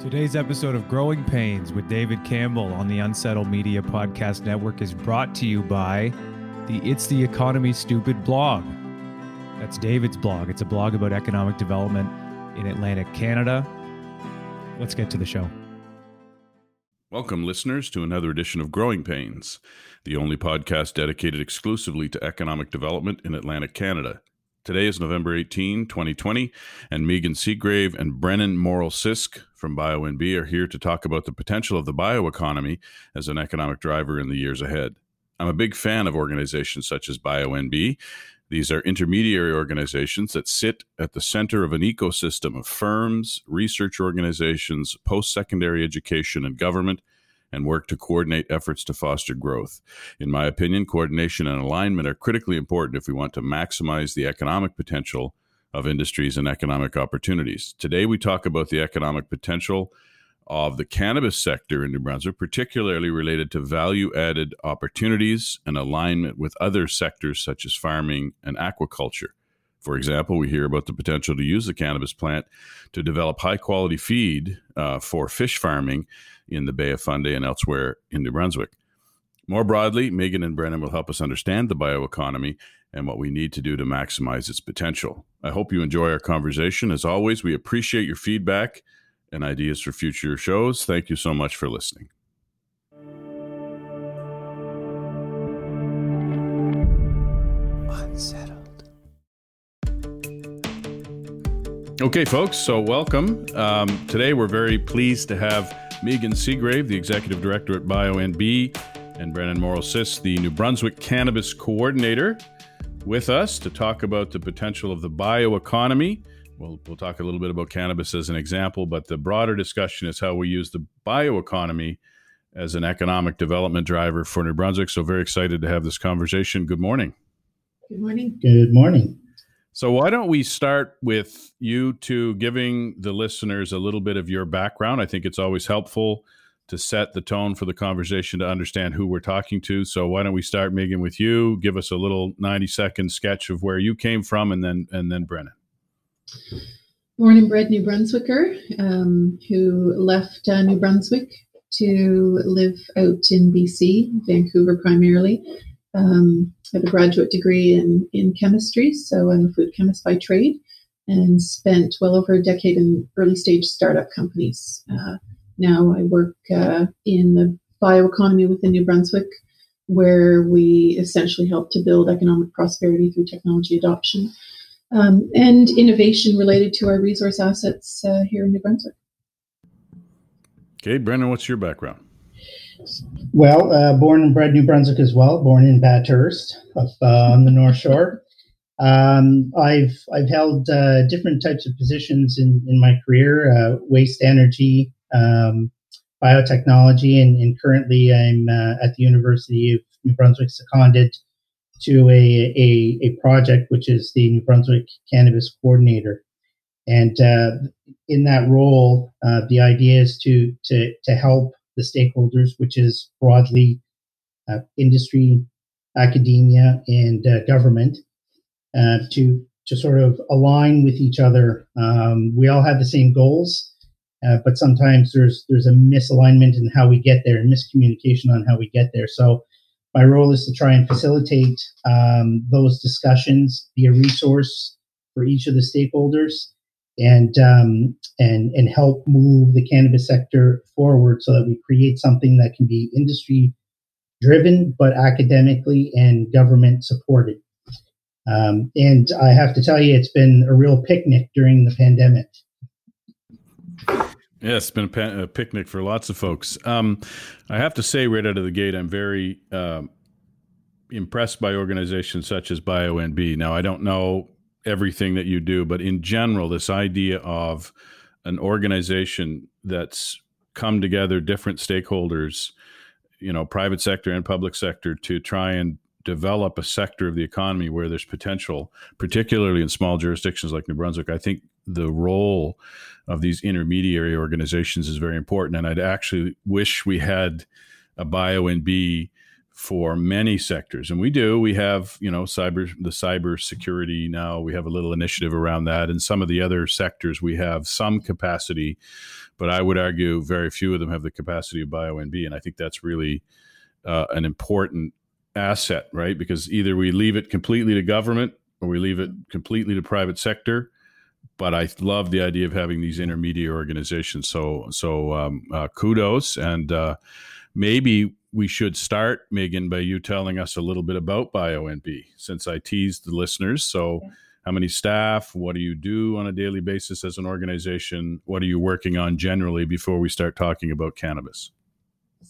Today's episode of Growing Pains with David Campbell on the Unsettled Media Podcast Network is brought to you by the It's the Economy Stupid blog. That's David's blog. It's a blog about economic development in Atlantic Canada. Let's get to the show. Welcome, listeners, to another edition of Growing Pains, the only podcast dedicated exclusively to economic development in Atlantic Canada. Today is November 18, 2020, and Meaghan Seagrave and Brennan Morrill Sisk from BioNB are here to talk about the potential of the bioeconomy as an economic driver in the years ahead. I'm a big fan of organizations such as BioNB. These are intermediary organizations that sit at the center of an ecosystem of firms, research organizations, post secondary education, and government and work to coordinate efforts to foster growth. In my opinion, coordination and alignment are critically important if we want to maximize the economic potential of industries and economic opportunities. Today, we talk about the economic potential of the cannabis sector in New Brunswick, particularly related to value added opportunities and alignment with other sectors such as farming and aquaculture. For example, we hear about the potential to use the cannabis plant to develop high quality feed uh, for fish farming in the Bay of Fundy and elsewhere in New Brunswick. More broadly, Meaghan and Brennan will help us understand the bioeconomy and what we need to do to maximize its potential. I hope you enjoy our conversation. As always, we appreciate your feedback and ideas for future shows. Thank you so much for listening. Okay, folks, so welcome. Um, today we're very pleased to have Meaghan Seagrave, the executive director at BioNB, and Brennan Morrill Sisk, the New Brunswick Cannabis Coordinator, with us to talk about the potential of the bioeconomy. We'll, we'll talk a little bit about cannabis as an example, but the broader discussion is how we use the bioeconomy as an economic development driver for New Brunswick. So, very excited to have this conversation. Good morning. Good morning. Good morning. So, why don't we start with you two giving the listeners a little bit of your background? I think it's always helpful to set the tone for the conversation to understand who we're talking to. So, why don't we start, Meaghan, with you? Give us a little ninety second sketch of where you came from, and then and then Brennan. Born and bred New Brunswicker, um, who left uh, New Brunswick to live out in BC, Vancouver primarily. Um, I have a graduate degree in, in chemistry, so I'm a food chemist by trade, and spent well over a decade in early stage startup companies. Uh, now I work uh, in the bioeconomy within New Brunswick, where we essentially help to build economic prosperity through technology adoption um, and innovation related to our resource assets uh, here in New Brunswick. Okay, Brennan, what's your background? Well, uh, born and bred New Brunswick as well. Born in Bathurst, up uh, on the North Shore. Um, I've I've held uh, different types of positions in in my career: uh, waste energy, um, biotechnology, and, and, currently I'm uh, at the University of New Brunswick, seconded to a, a, a project which is the New Brunswick Cannabis Coordinator. And uh, in that role, the idea is to to to help the stakeholders, which is broadly uh, industry, academia, and uh, government, uh, to to sort of align with each other. Um, we all have the same goals, uh, but sometimes there's there's a misalignment in how we get there and miscommunication on how we get there. So my role is to try and facilitate um, those discussions, be a resource for each of the stakeholders, and um, and and help move the cannabis sector forward so that we create something that can be industry driven but academically and government supported. Um, and I have to tell you, it's been a real picnic during the pandemic. Yeah, it's been a, picnic for lots of folks. Um, I have to say, right out of the gate, I'm very uh, impressed by organizations such as BioNB. Now, I don't know everything that you do, but in general, this idea of an organization that's come together, different stakeholders, you know, private sector and public sector, to try and develop a sector of the economy where there's potential, particularly in small jurisdictions like New Brunswick. I think the role of these intermediary organizations is very important, and I'd actually wish we had a BioNB for many sectors, and we do. We have, you know, cyber the cyber security now. We have a little initiative around that, and some of the other sectors we have some capacity, but I would argue very few of them have the capacity of BioNB, and b, and I think that's really uh, an important asset, right? Because either we leave it completely to government or we leave it completely to private sector. But I love the idea of having these intermediate organizations. So, so um, uh, kudos, and uh, maybe we should start, Meaghan, by you telling us a little bit about BioNB, since I teased the listeners. So, how many staff? What do you do on a daily basis as an organization? What are you working on generally before we start talking about cannabis?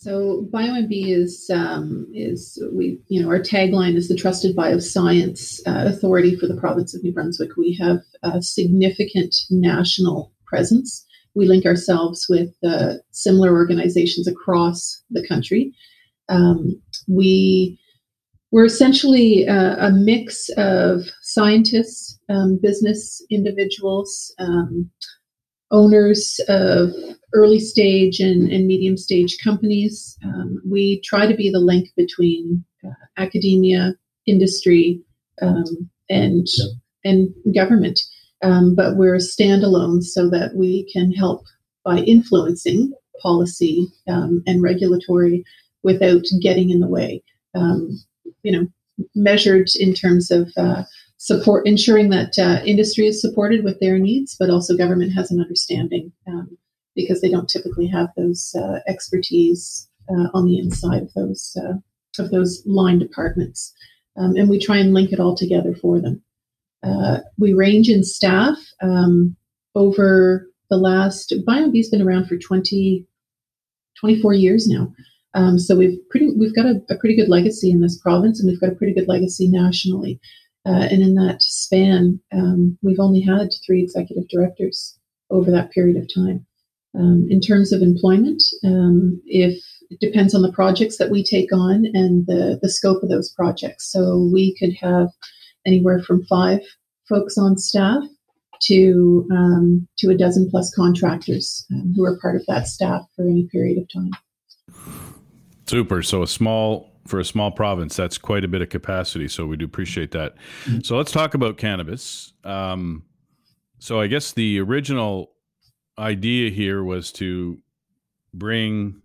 So BioNB is um, is we you know our tagline is the trusted bioscience uh, authority for the province of New Brunswick. We have a significant national presence. We link ourselves with uh, similar organizations across the country. Um, we we're essentially a, a, mix of scientists, um, business individuals, um, owners of early stage and, and medium stage companies. Um, we try to be the link between uh, academia, industry, um, and and government. Um, but we're standalone so that we can help by influencing policy um, and regulatory without getting in the way. Um, you know, measured in terms of uh, support, ensuring that uh, industry is supported with their needs, but also government has an understanding um, because they don't typically have those uh, expertise uh, on the inside of those uh, of those line departments, um, and we try and link it all together for them. Uh, we range in staff um, over the last. BioNB's been around for 20, 24 years now. Um, so we've pretty we've got a, a, pretty good legacy in this province, and we've got a pretty good legacy nationally. Uh, and in that span, um, we've only had three executive directors over that period of time. Um, in terms of employment, um, if it depends on the projects that we take on and the, the scope of those projects. So we could have anywhere from five folks on staff to um, to a dozen plus contractors um, who are part of that staff for any period of time. Super. So a small for a small province, that's quite a bit of capacity. So we do appreciate that. So let's talk about cannabis. Um, so I guess the original idea here was to bring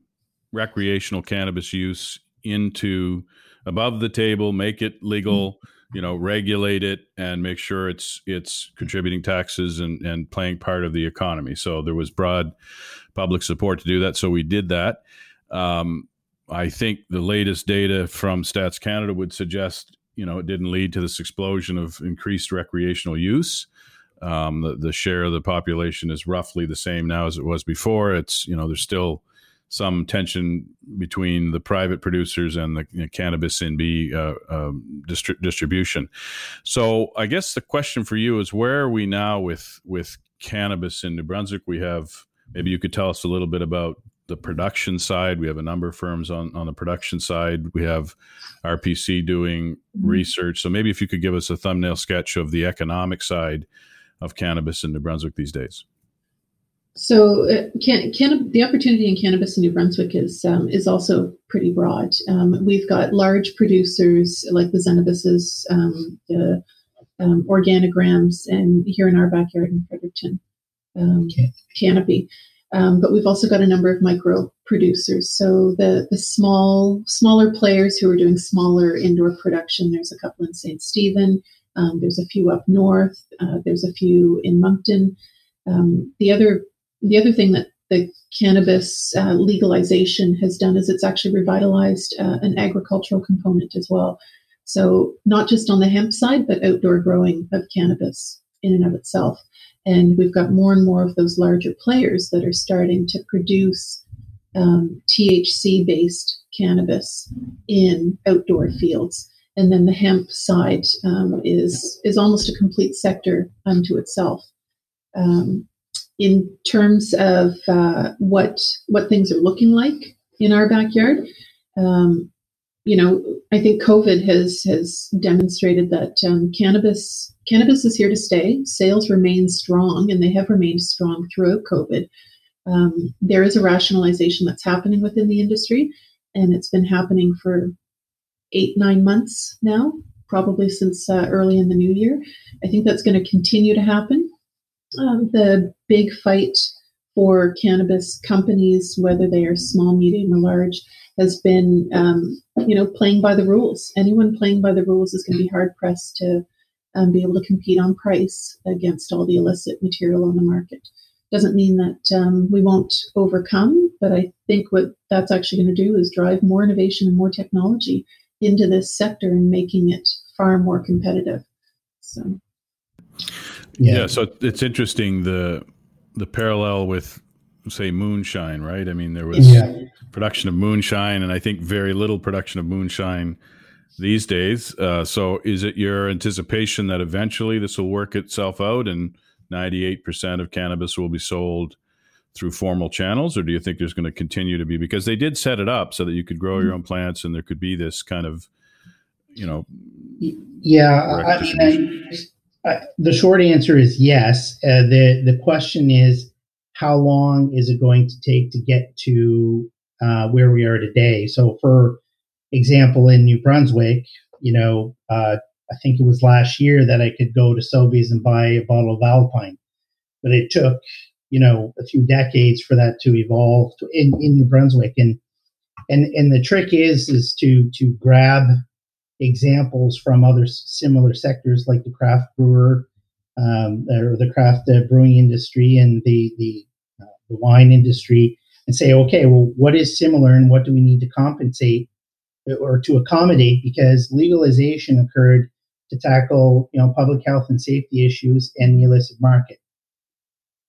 recreational cannabis use into above the table, make it legal, you know, regulate it, and make sure it's it's contributing taxes and and playing part of the economy. So there was broad public support to do that. So we did that. Um, I think the latest data from Stats Canada would suggest, you know, it didn't lead to this explosion of increased recreational use. Um, the, the share of the population is roughly the same now as it was before. It's, you know, there's still some tension between the private producers and the you know, Cannabis NB uh, um, distri- distribution. So I guess the question for you is where are we now with with cannabis in New Brunswick? We have maybe you could tell us a little bit about the production side. We have a number of firms on, on the production side. We have RPC doing mm-hmm. research. So maybe if you could give us a thumbnail sketch of the economic side of cannabis in New Brunswick these days. So, uh, can, can, the opportunity in cannabis in New Brunswick is um, is also pretty broad. Um, we've got large producers like the Zenabis's, um, the um, Organigrams, and here in our backyard in Fredericton, um, Canopy. Um, but we've also got a number of micro producers. So the the small smaller players who are doing smaller indoor production. There's a couple in St. Stephen. Um, there's a few up north. Uh, there's a few in Moncton. Um, the other the other thing that the cannabis uh, legalization has done is it's actually revitalized uh, an agricultural component as well. So not just on the hemp side, but outdoor growing of cannabis in and of itself. And we've got more and more of those larger players that are starting to produce um, THC based cannabis in outdoor fields. And then the hemp side um, is is almost a complete sector unto itself. Um, in terms of uh, what what things are looking like in our backyard, um, you know, I think COVID has has demonstrated that um, cannabis cannabis is here to stay. Sales remain strong, and they have remained strong throughout COVID. Um, there is a rationalization that's happening within the industry, and it's been happening for eight, nine months now, probably since uh, early in the new year. I think that's going to continue to happen. Um, the big fight for cannabis companies, whether they are small, medium, or large, has been, um, you know, playing by the rules. Anyone playing by the rules is going to be hard pressed to um, be able to compete on price against all the illicit material on the market. Doesn't mean that um, we won't overcome, but I think what that's actually going to do is drive more innovation and more technology into this sector and making it far more competitive. So, yeah. yeah so it's interesting the the parallel with say moonshine, right? I mean, there was yeah. production of moonshine, and I think very little production of moonshine these days. Uh, so, is it your anticipation that eventually this will work itself out and 98% of cannabis will be sold through formal channels, or do you think there's going to continue to be? Because they did set it up so that you could grow your own plants and there could be this kind of, you know. Yeah, I mean, I, I, the short answer is yes. Uh, the the question is, how long is it going to take to get to uh, where we are today? So, for example, in New Brunswick, you know, uh, I think it was last year that I could go to Sobeys and buy a bottle of Alpine, but it took you know a few decades for that to evolve in, in New Brunswick and and and the trick is is to to grab examples from other similar sectors like the craft brewer um, or the craft uh, brewing industry and the the, uh, the wine industry and say okay well what is similar and what do we need to compensate or to accommodate because legalization occurred to tackle you know public health and safety issues and the illicit market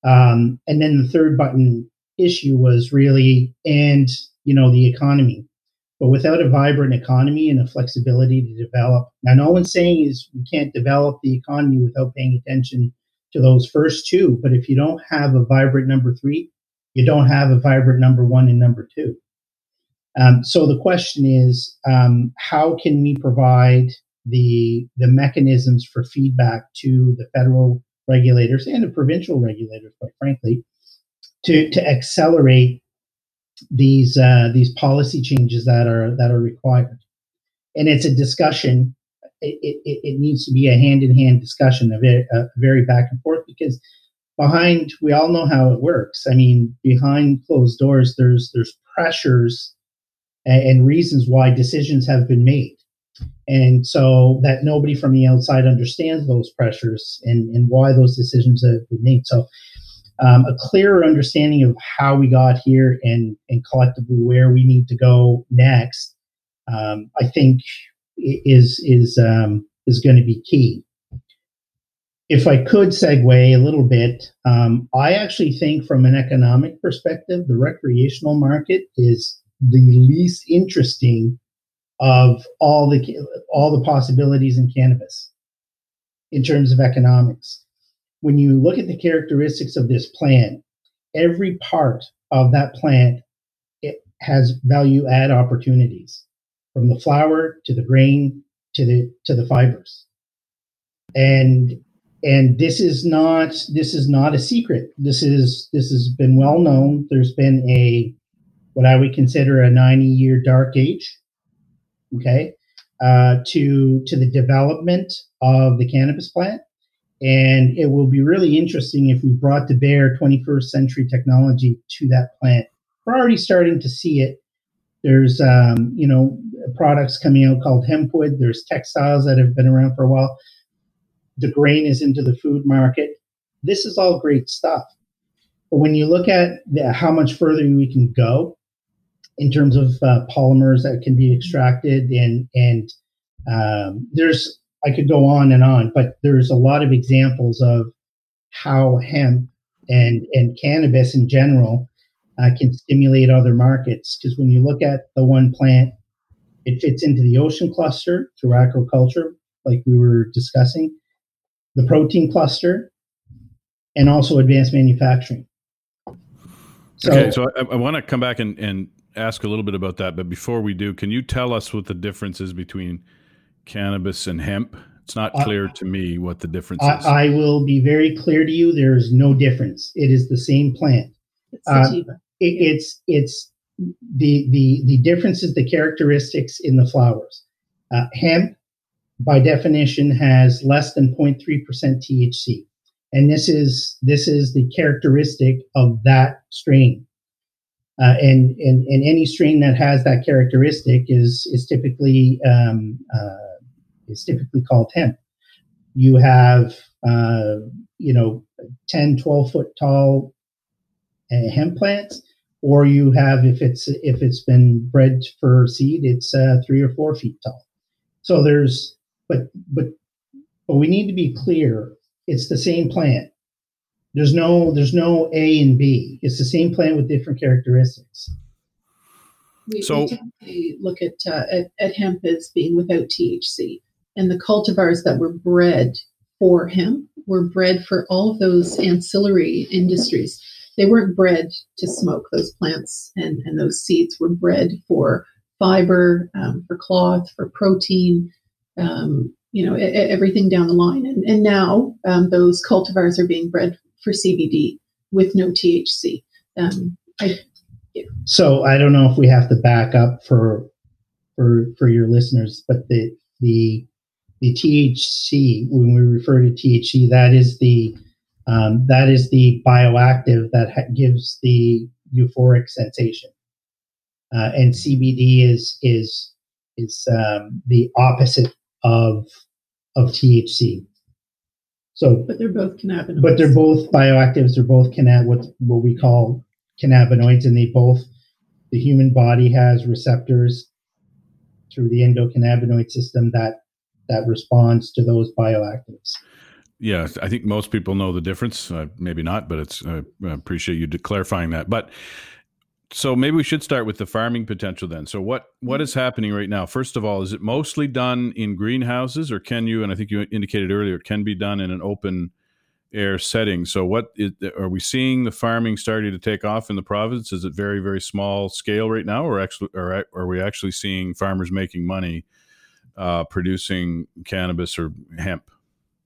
um, and then the third button issue was really, and you know, the economy. But without a vibrant economy and a flexibility to develop, now no one's saying is we can't develop the economy without paying attention to those first two. But if you don't have a vibrant number three, you don't have a vibrant number one and number two. Um, so the question is, um, how can we provide the the mechanisms for feedback to the federal regulators and the provincial regulators, quite frankly, to to accelerate these uh, these policy changes that are that are required. And it's a discussion. It, it, it needs to be a hand in hand discussion, a very, a very back and forth, because behind we all know how it works. I mean, behind closed doors, there's there's pressures and, and reasons why decisions have been made and so that nobody from the outside understands those pressures and, and why those decisions have been made. So um, a clearer understanding of how we got here and, and collectively where we need to go next, um, I think is is um, is going to be key. If I could segue a little bit, um, I actually think from an economic perspective, the recreational market is the least interesting of all the all the possibilities in cannabis in terms of economics. When you look at the characteristics of this plant, every part of that plant it has value add opportunities from the flower to the grain to the to the fibers. And and this is not this is not a secret. This is this has been well known. There's been a what I would consider a 90 year dark age okay, uh, to to the development of the cannabis plant. And it will be really interesting if we brought to bear 21st century technology to that plant. We're already starting to see it. There's, um, you know, products coming out called hempwood. There's textiles that have been around for a while. The grain is into the food market. This is all great stuff. But when you look at the, how much further we can go, in terms of uh, polymers that can be extracted and and um, there's I could go on and on, but there's a lot of examples of how hemp and and cannabis in general uh, can stimulate other markets. Because when you look at the one plant, it fits into the ocean cluster through aquaculture, like we were discussing, the protein cluster, and also advanced manufacturing. So, okay, so I, I want to come back and, and ask a little bit about that, but before we do, can you tell us what the difference is between cannabis and hemp? It's not clear uh, to me what the difference I, is. I will be very clear to you. There is no difference. It is the same plant. It's, uh, it, it's it's the the the difference is the characteristics in the flowers. Uh, hemp, by definition, has less than 0.3% THC, and this is this is the characteristic of that strain. Uh, and, and and any strain that has that characteristic is is typically um, uh, is typically called hemp. You have uh, you know 10, 12 foot tall uh, hemp plants, or you have if it's if it's been bred for seed, it's uh, three or four feet tall. So there's but but but we need to be clear. It's the same plant. There's no there's no A and B. It's the same plant with different characteristics. We, so we look at, uh, at, at hemp as being without THC, and the cultivars that were bred for hemp were bred for all of those ancillary industries. They weren't bred to smoke. Those plants and, and those seeds were bred for fiber, um, for cloth, for protein, um, you know, everything down the line. And, and now um, those cultivars are being bred for CBD with no THC. Um, I, yeah. So I don't know if we have to back up for for for your listeners, but the the the THC when we refer to THC, that is the um, that is the bioactive that ha- gives the euphoric sensation, uh, and CBD is is is um, the opposite of of THC. So, but they're both cannabinoids. But they're both bioactives. They're both cannab what what we call cannabinoids, and they both the human body has receptors through the endocannabinoid system that that responds to those bioactives. Yeah, I think most people know the difference. Uh, maybe not, but it's uh, I appreciate you clarifying that. But so maybe we should start with the farming potential then. So what what is happening right now? First of all, is it mostly done in greenhouses, or can you? And I think you indicated earlier, it can be done in an open air setting. So what is, are we seeing the farming starting to take off in the province? Is it very very small scale right now, or actually, or are we actually seeing farmers making money uh, producing cannabis or hemp?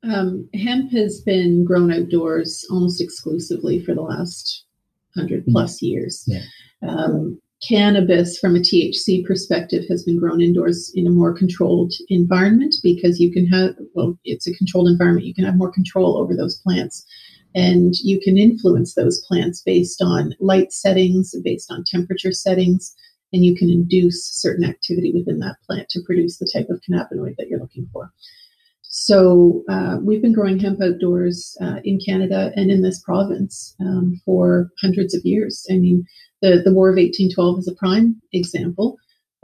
Um, hemp has been grown outdoors almost exclusively for the last hundred plus mm-hmm. years. Yeah. Um, cannabis, from a THC perspective, has been grown indoors in a more controlled environment because you can have, well, it's a controlled environment. You can have more control over those plants. And you can influence those plants based on light settings, based on temperature settings, and you can induce certain activity within that plant to produce the type of cannabinoid that you're looking for. So uh, we've been growing hemp outdoors uh, in Canada and in this province um, for hundreds of years. I mean, the, the War of 1812 is a prime example.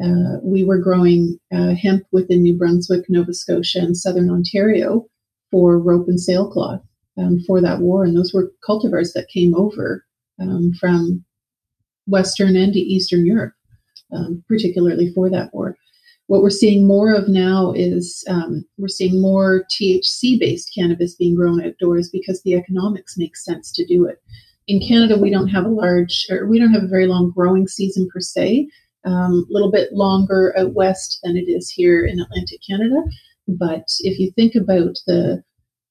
Uh, we were growing uh, hemp within New Brunswick, Nova Scotia, and southern Ontario for rope and sailcloth um, for that war. And those were cultivars that came over um, from Western and Eastern Europe, um, particularly for that war. What we're seeing more of now is um, we're seeing more THC based cannabis being grown outdoors because the economics makes sense to do it in Canada, we don't have a large, or we don't have a very long growing season per se. A um, little bit longer out west than it is here in Atlantic Canada. But if you think about the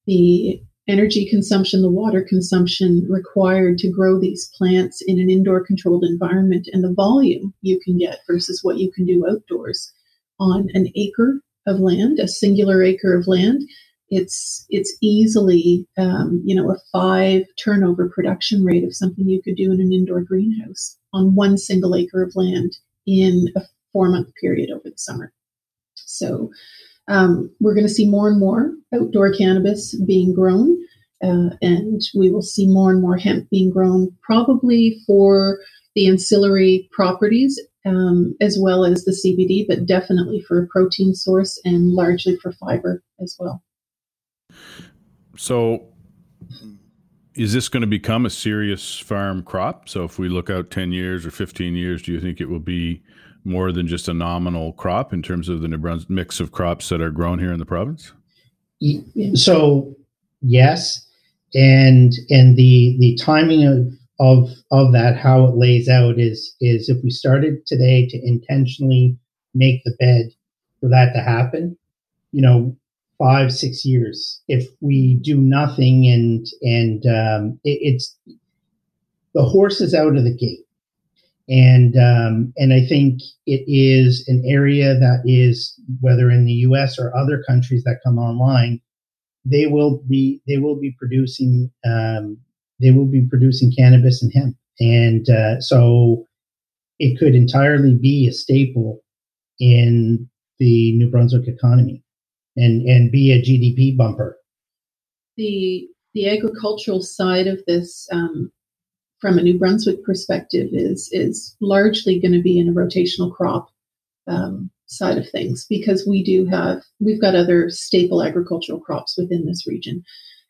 the energy consumption, the water consumption required to grow these plants in an indoor controlled environment, and the volume you can get versus what you can do outdoors on an acre of land, a singular acre of land, it's it's easily um, you know a five turnover production rate of something you could do in an indoor greenhouse on one single acre of land in a four month period over the summer. So um, we're going to see more and more outdoor cannabis being grown, uh, and we will see more and more hemp being grown, probably for the ancillary properties um, as well as the CBD, but definitely for a protein source and largely for fiber as well. So, is this going to become a serious farm crop? So, if we look out 10 years or 15 years, do you think it will be more than just a nominal crop in terms of the New Brunswick mix of crops that are grown here in the province? So, yes. And and the the timing of of of that how it lays out is is if we started today to intentionally make the bed for that to happen you know five six years if we do nothing and and um, it, it's the horse is out of the gate and um, and I think it is an area that is whether in the U.S. or other countries that come online, they will be they will be producing um, they will be producing cannabis and hemp, and uh, so it could entirely be a staple in the New Brunswick economy, and and be a GDP bumper. The the agricultural side of this um, from a New Brunswick perspective is is largely going to be in a rotational crop um, side of things because we do have we've got other staple agricultural crops within this region.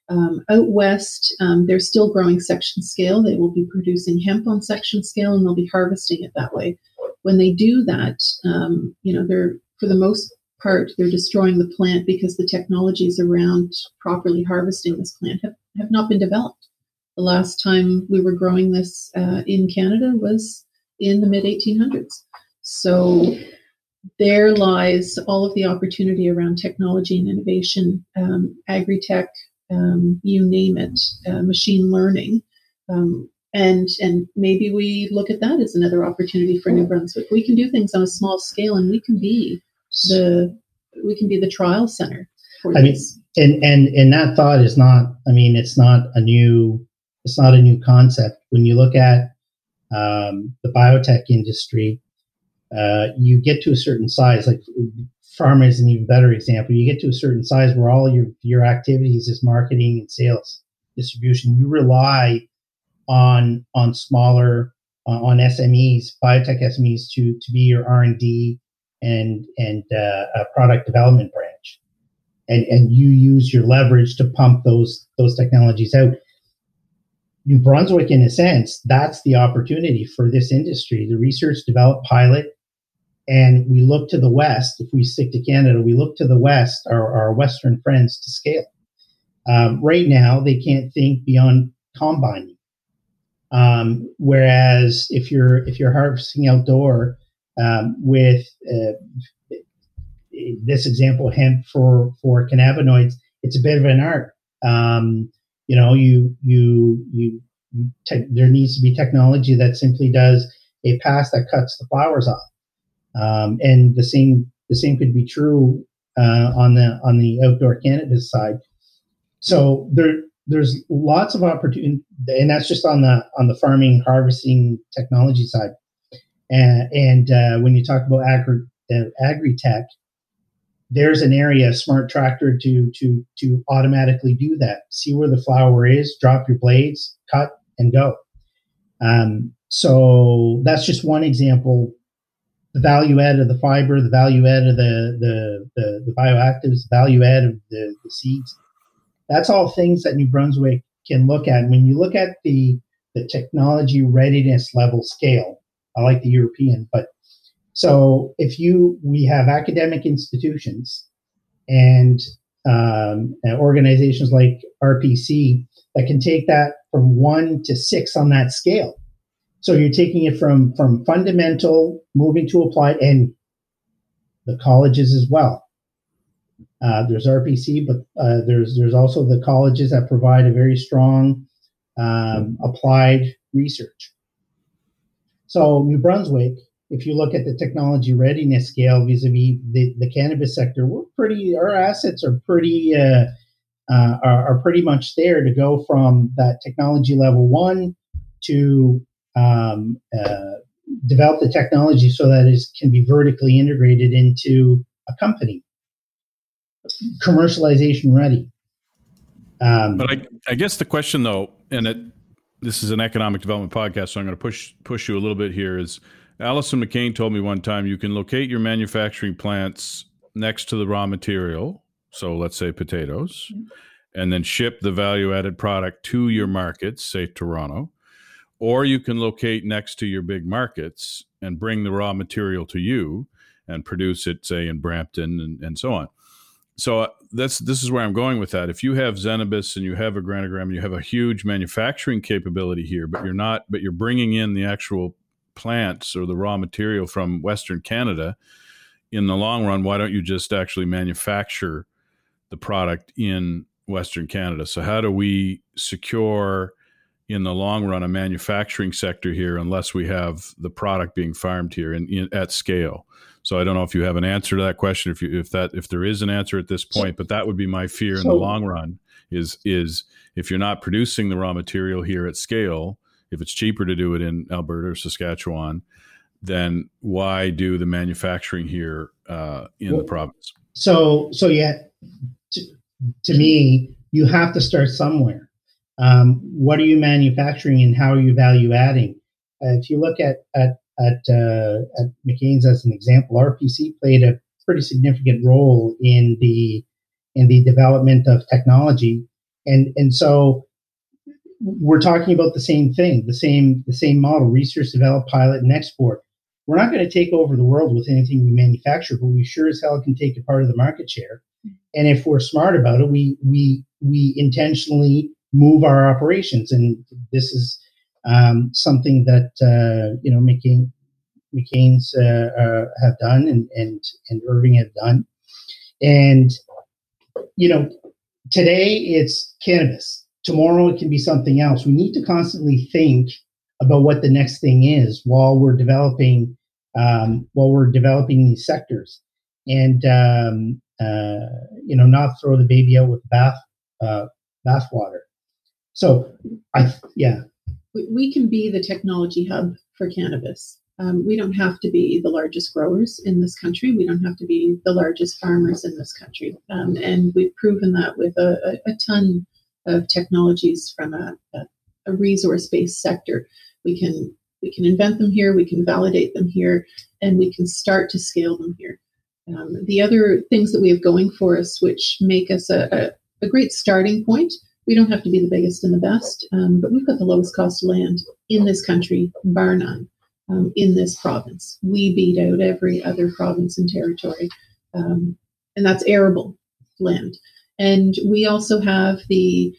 Um, out west, um, they're still growing section scale. They will be producing hemp on section scale, and they'll be harvesting it that way. When they do that, um, you know, they're for the most part they're destroying the plant because the technologies around properly harvesting this plant have, have not been developed. The last time we were growing this uh, in Canada was in the mid 1800s. So there lies all of the opportunity around technology and innovation, um, agri tech, um, you name it, uh, machine learning. Um, and, and maybe we look at that as another opportunity for New Brunswick. We can do things on a small scale, and we can be the we can be the trial center. I mean, and and and that thought is not. I mean, it's not a new it's not a new concept. When you look at um, the biotech industry, uh, you get to a certain size. Like pharma is an even better example. You get to a certain size where all your your activities is marketing and sales, distribution. You rely on on smaller uh, on SMEs, biotech SMEs to to be your R and D and and uh, product development branch, and and you use your leverage to pump those those technologies out. New Brunswick, in a sense, that's the opportunity for this industry. The research, develop, pilot, and we look to the West. If we stick to Canada, we look to the West, our, our Western friends, to scale. Um, right now, they can't think beyond combining. Um, whereas if you're if you're harvesting outdoor um, with uh, this example, hemp for for cannabinoids, it's a bit of an art. Um, you know you you you te- there needs to be technology that simply does a pass that cuts the flowers off. Um, and the same the same could be true uh, on the on the outdoor cannabis side. So there there's lots of opportunity and that's just on the on the farming harvesting technology side. And, and uh, when you talk about agri agri tech there's an area, smart tractor to to to automatically do that. See where the flower is, drop your blades, cut, and go. Um, so that's just one example. The value add of the fiber, the value add of the the the, the bioactives, value add of the, the seeds. That's all things that New Brunswick can look at. And when you look at the the technology readiness level scale, I like the European, but so if you, we have academic institutions and, um, organizations like RPC that can take that from one to six on that scale. So you're taking it from from fundamental, moving to applied, and the colleges as well. Uh, there's RPC, but uh, there's there's also the colleges that provide a very strong um, applied research. So New Brunswick if you look at the technology readiness scale vis-a-vis the, the cannabis sector, we're pretty, our assets are pretty, uh, uh, are, are, pretty much there to go from that technology level one to um, uh, develop the technology so that it can be vertically integrated into a company, commercialization ready. Um, but I, I guess the question though, and it, this is an economic development podcast, so I'm going to push push you a little bit here. Is Allison McCain told me one time you can locate your manufacturing plants next to the raw material, so let's say potatoes, mm-hmm. and then ship the value added product to your markets, say Toronto, or you can locate next to your big markets and bring the raw material to you and produce it, say, in Brampton and, and so on. So uh, that's this is where I'm going with that. If you have Zenabis and you have Organigram and you have a huge manufacturing capability here, but you're not, but you're bringing in the actual plants or the raw material from Western Canada, in the long run, why don't you just actually manufacture the product in Western Canada? So, how do we secure in the long run a manufacturing sector here unless we have the product being farmed here in, in, at scale. So I don't know if you have an answer to that question, if you if that if there is an answer at this point, but that would be my fear in the long run is is if you're not producing the raw material here at scale, if it's cheaper to do it in Alberta or Saskatchewan, then why do the manufacturing here uh, in well, the province? So so yeah, to, to me, you have to start somewhere. Um, what are you manufacturing and how are you value adding? Uh, if you look at at at, uh, at McCain's as an example, RPC played a pretty significant role in the in the development of technology, and and so we're talking about the same thing, the same the same model: research, develop, pilot, and export. We're not going to take over the world with anything we manufacture, but we sure as hell can take a part of the market share. And if we're smart about it, we we we intentionally move our operations, and this is um, something that uh, you know McCain, McCain's uh, uh, have done and, and and Irving have done, and you know today it's cannabis. Tomorrow it can be something else. We need to constantly think about what the next thing is while we're developing um, while we're developing these sectors, and um, uh, you know not throw the baby out with bath uh, bathwater. So I yeah we can be the technology hub for cannabis. Um, we don't have to be the largest growers in this country. We don't have to be the largest farmers in this country. Um, and we've proven that with a, a, a ton of technologies from a, a resource based sector. We can we can invent them here, we can validate them here, and we can start to scale them here. Um, the other things that we have going for us, which make us a, a, a great starting point, we don't have to be the biggest and the best, um, but we've got the lowest cost land in this country, bar none, um, in this province. We beat out every other province and territory, um, and that's arable land. And we also have the,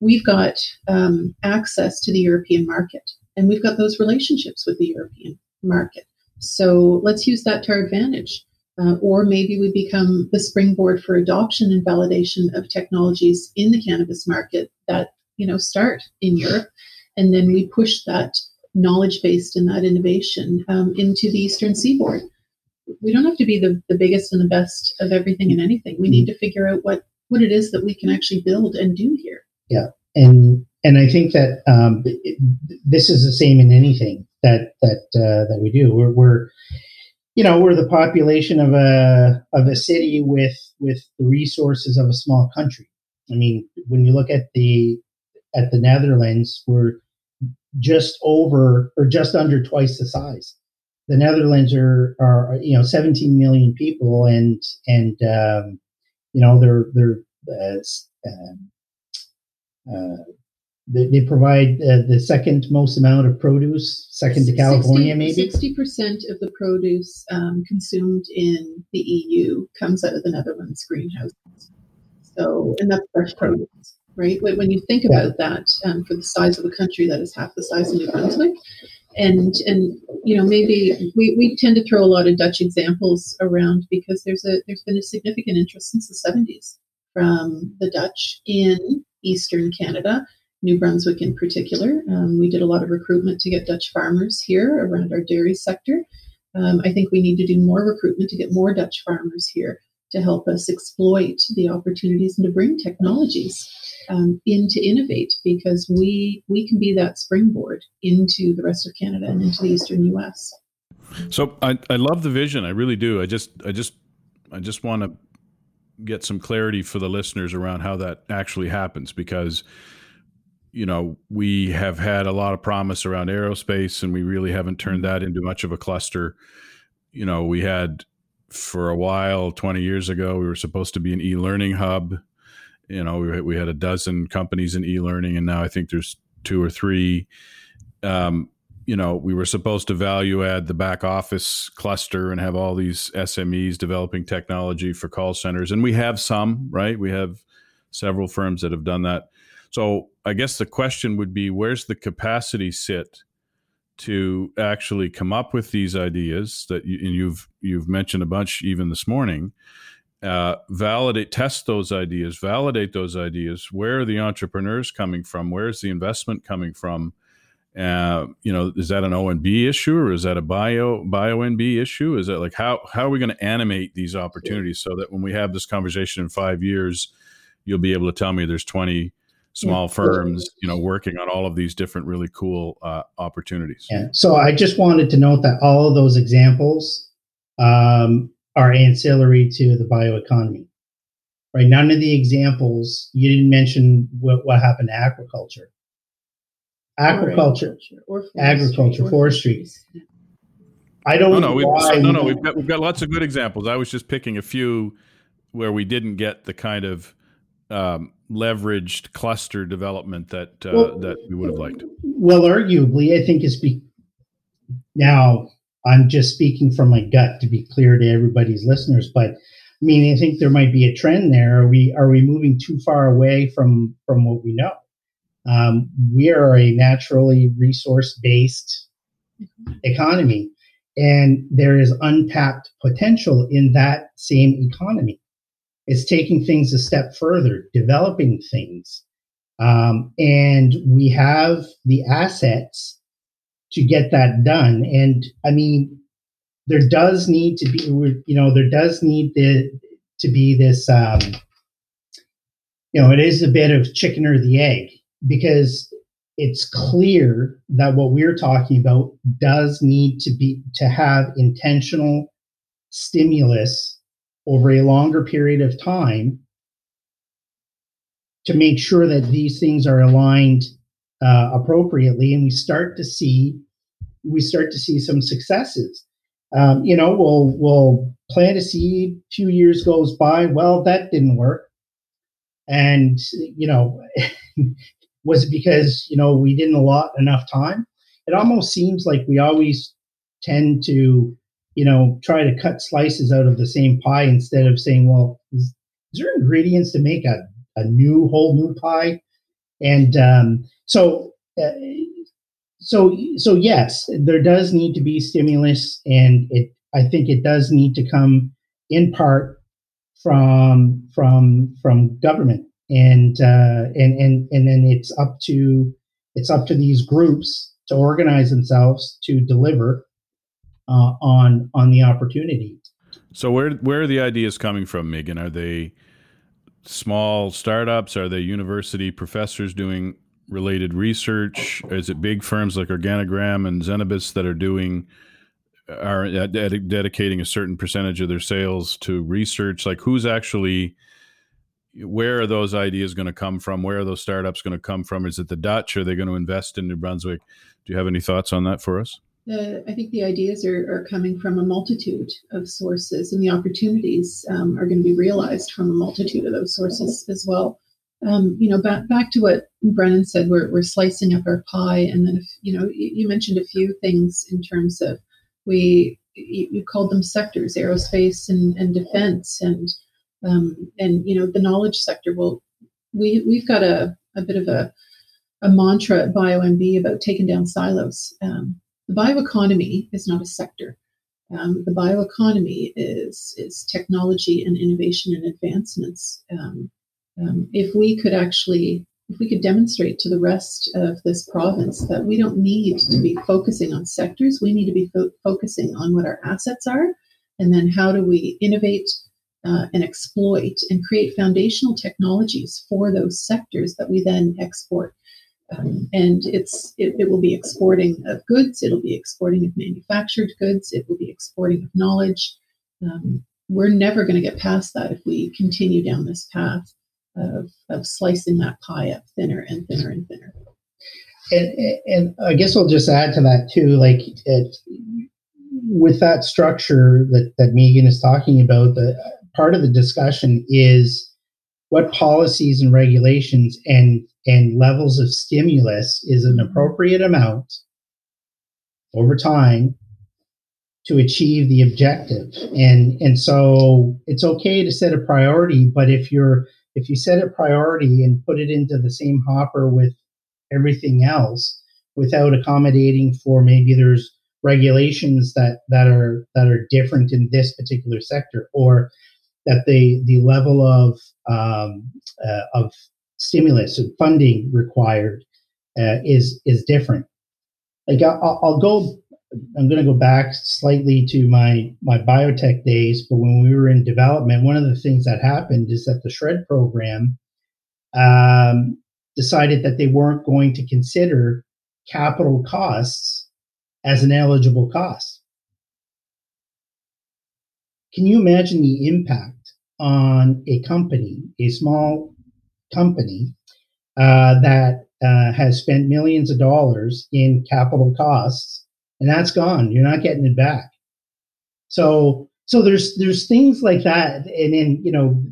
we've got um, access to the European market, and we've got those relationships with the European market. So let's use that to our advantage. Uh, or maybe we become the springboard for adoption and validation of technologies in the cannabis market that you know start in Europe, and then we push that knowledge based and that innovation um, into the eastern seaboard. We don't have to be the, the biggest and the best of everything and anything. We need to figure out what what it is that we can actually build and do here. Yeah, and and I think that um, it, this is the same in anything that that uh, that we do. We're, we're you know we're the population of a of a city with with the resources of a small country. I mean, when you look at the at the Netherlands, we're just over or just under twice the size. The Netherlands are are you know 17 million people, and and um, you know they're they're uh, uh, they, they provide uh, the second most amount of produce, second to California, 60, maybe. Sixty percent of the produce um, consumed in the EU comes out of the Netherlands greenhouses. So, and that's fresh produce, right? When you think about that, um, for the size of a country that is half the size of New Brunswick, and and you know maybe we, we tend to throw a lot of Dutch examples around because there's a there's been a significant interest since the 70s from the Dutch in Eastern Canada New Brunswick in particular. Um, we did a lot of recruitment to get Dutch farmers here around our dairy sector. Um, I think we need to do more recruitment to get more Dutch farmers here to help us exploit the opportunities and to bring technologies um, in to innovate because we we can be that springboard into the rest of Canada and into the eastern U.S. So I, I love the vision. I really do. I just I just I just want to get some clarity for the listeners around how that actually happens because you know, we have had a lot of promise around aerospace and we really haven't turned that into much of a cluster. You know, we had for a while, 20 years ago, we were supposed to be an e learning hub. You know, we, we had a dozen companies in e learning, and now I think there's two or three. Um, you know, we were supposed to value add the back office cluster and have all these SMEs developing technology for call centers. And we have some, right? We have several firms that have done that. So I guess the question would be where's the capacity sit to actually come up with these ideas that you, and you've you've mentioned a bunch even this morning uh, validate, test those ideas, validate those ideas. Where are the entrepreneurs coming from? Where's the investment coming from? Uh, you know, is that an ONB issue or is that a bio bio NB issue? Is that like how how are we going to animate these opportunities so that when we have this conversation in five years, you'll be able to tell me there's 20 small yeah. firms, you know, working on all of these different really cool uh, opportunities. Yeah. So I just wanted to note that all of those examples um, are ancillary to the bioeconomy. Right? None of the examples you didn't mention what, what happened to agriculture. Aquaculture, or forestry, agriculture, or forestry. I don't. No, no, we've, no, no. We've got we've got lots of good examples. I was just picking a few where we didn't get the kind of um, leveraged cluster development that uh, well, that we would have liked. Well, arguably, I think is be now I'm just speaking from my gut to be clear to everybody's listeners, but I mean, I think there might be a trend there. Are we are we moving too far away from from what we know? Um, we are a naturally resource based economy, and there is untapped potential in that same economy. It's taking things a step further, developing things, um, and we have the assets to get that done. And I mean, there does need to be, you know, there does need to, to be this, um, you know, it is a bit of chicken or the egg because it's clear that what we're talking about does need to be to have intentional stimulus over a longer period of time to make sure that these things are aligned uh, appropriately, and we start to see we start to see some successes. Um, you know, we'll we'll plant a seed. Few years goes by. Well, that didn't work, and you know, was it because you know we didn't allot enough time? It almost seems like we always tend to, you know, try to cut slices out of the same pie instead of saying, well, is, is there ingredients to make a, a new whole new pie? And um, so uh, so so yes, there does need to be stimulus, and it I think it does need to come in part from from from government, and uh, and and and then it's up to it's up to these groups to organize themselves to deliver uh, on on the opportunities. So where where are the ideas coming from, Meaghan? Are they small startups? Are they university professors doing related research? Is it big firms like Organigram and Zenabis that are doing are ded- dedicating a certain percentage of their sales to research? Like who's actually where are those ideas going to come from? Where are those startups going to come from? Is it the Dutch? Are they going to invest in New Brunswick? Do you have any thoughts on that for us? Uh, I think the ideas are, are, coming from a multitude of sources, and the opportunities um, are going to be realized from a multitude of those sources as well um, you know, back back to what Brennan said, we're we're slicing up our pie, and then you know, you, mentioned a few things in terms of we you, called them sectors, aerospace and, and defense, and um, and you know the knowledge sector. Well, we we've got a a bit of a a mantra at BioNB about taking down silos. Um, the bioeconomy is not a sector. Um, the bioeconomy is is technology and innovation and advancements. Um, um, if we could actually if we could demonstrate to the rest of this province that we don't need to be focusing on sectors, we need to be fo- focusing on what our assets are, and then how do we innovate uh, and exploit and create foundational technologies for those sectors that we then export. And it's it, it will be exporting of goods, it'll be exporting of manufactured goods, it will be exporting of knowledge. Um, we're never going to get past that if we continue down this path of, of slicing that pie up thinner and thinner and thinner. And, and I guess I'll just add to that too, like it, with that structure that, that Meaghan is talking about, the part of the discussion is what policies and regulations and and levels of stimulus is an appropriate amount over time to achieve the objective. And and so it's okay to set a priority but if you're if you set a priority and put it into the same hopper with everything else without accommodating for maybe there's regulations that that are that are different in this particular sector or that the the level of um, uh, of stimulus and funding required uh, is is different. Like I'll, I'll go, I'm going to go back slightly to my my biotech days, but when we were in development, one of the things that happened is that the SR&ED program um, decided that they weren't going to consider capital costs as an eligible cost. Can you imagine the impact on a company, a small company, uh, that uh, has spent millions of dollars in capital costs, and that's gone. You're not getting it back. So, so there's there's things like that, and then you know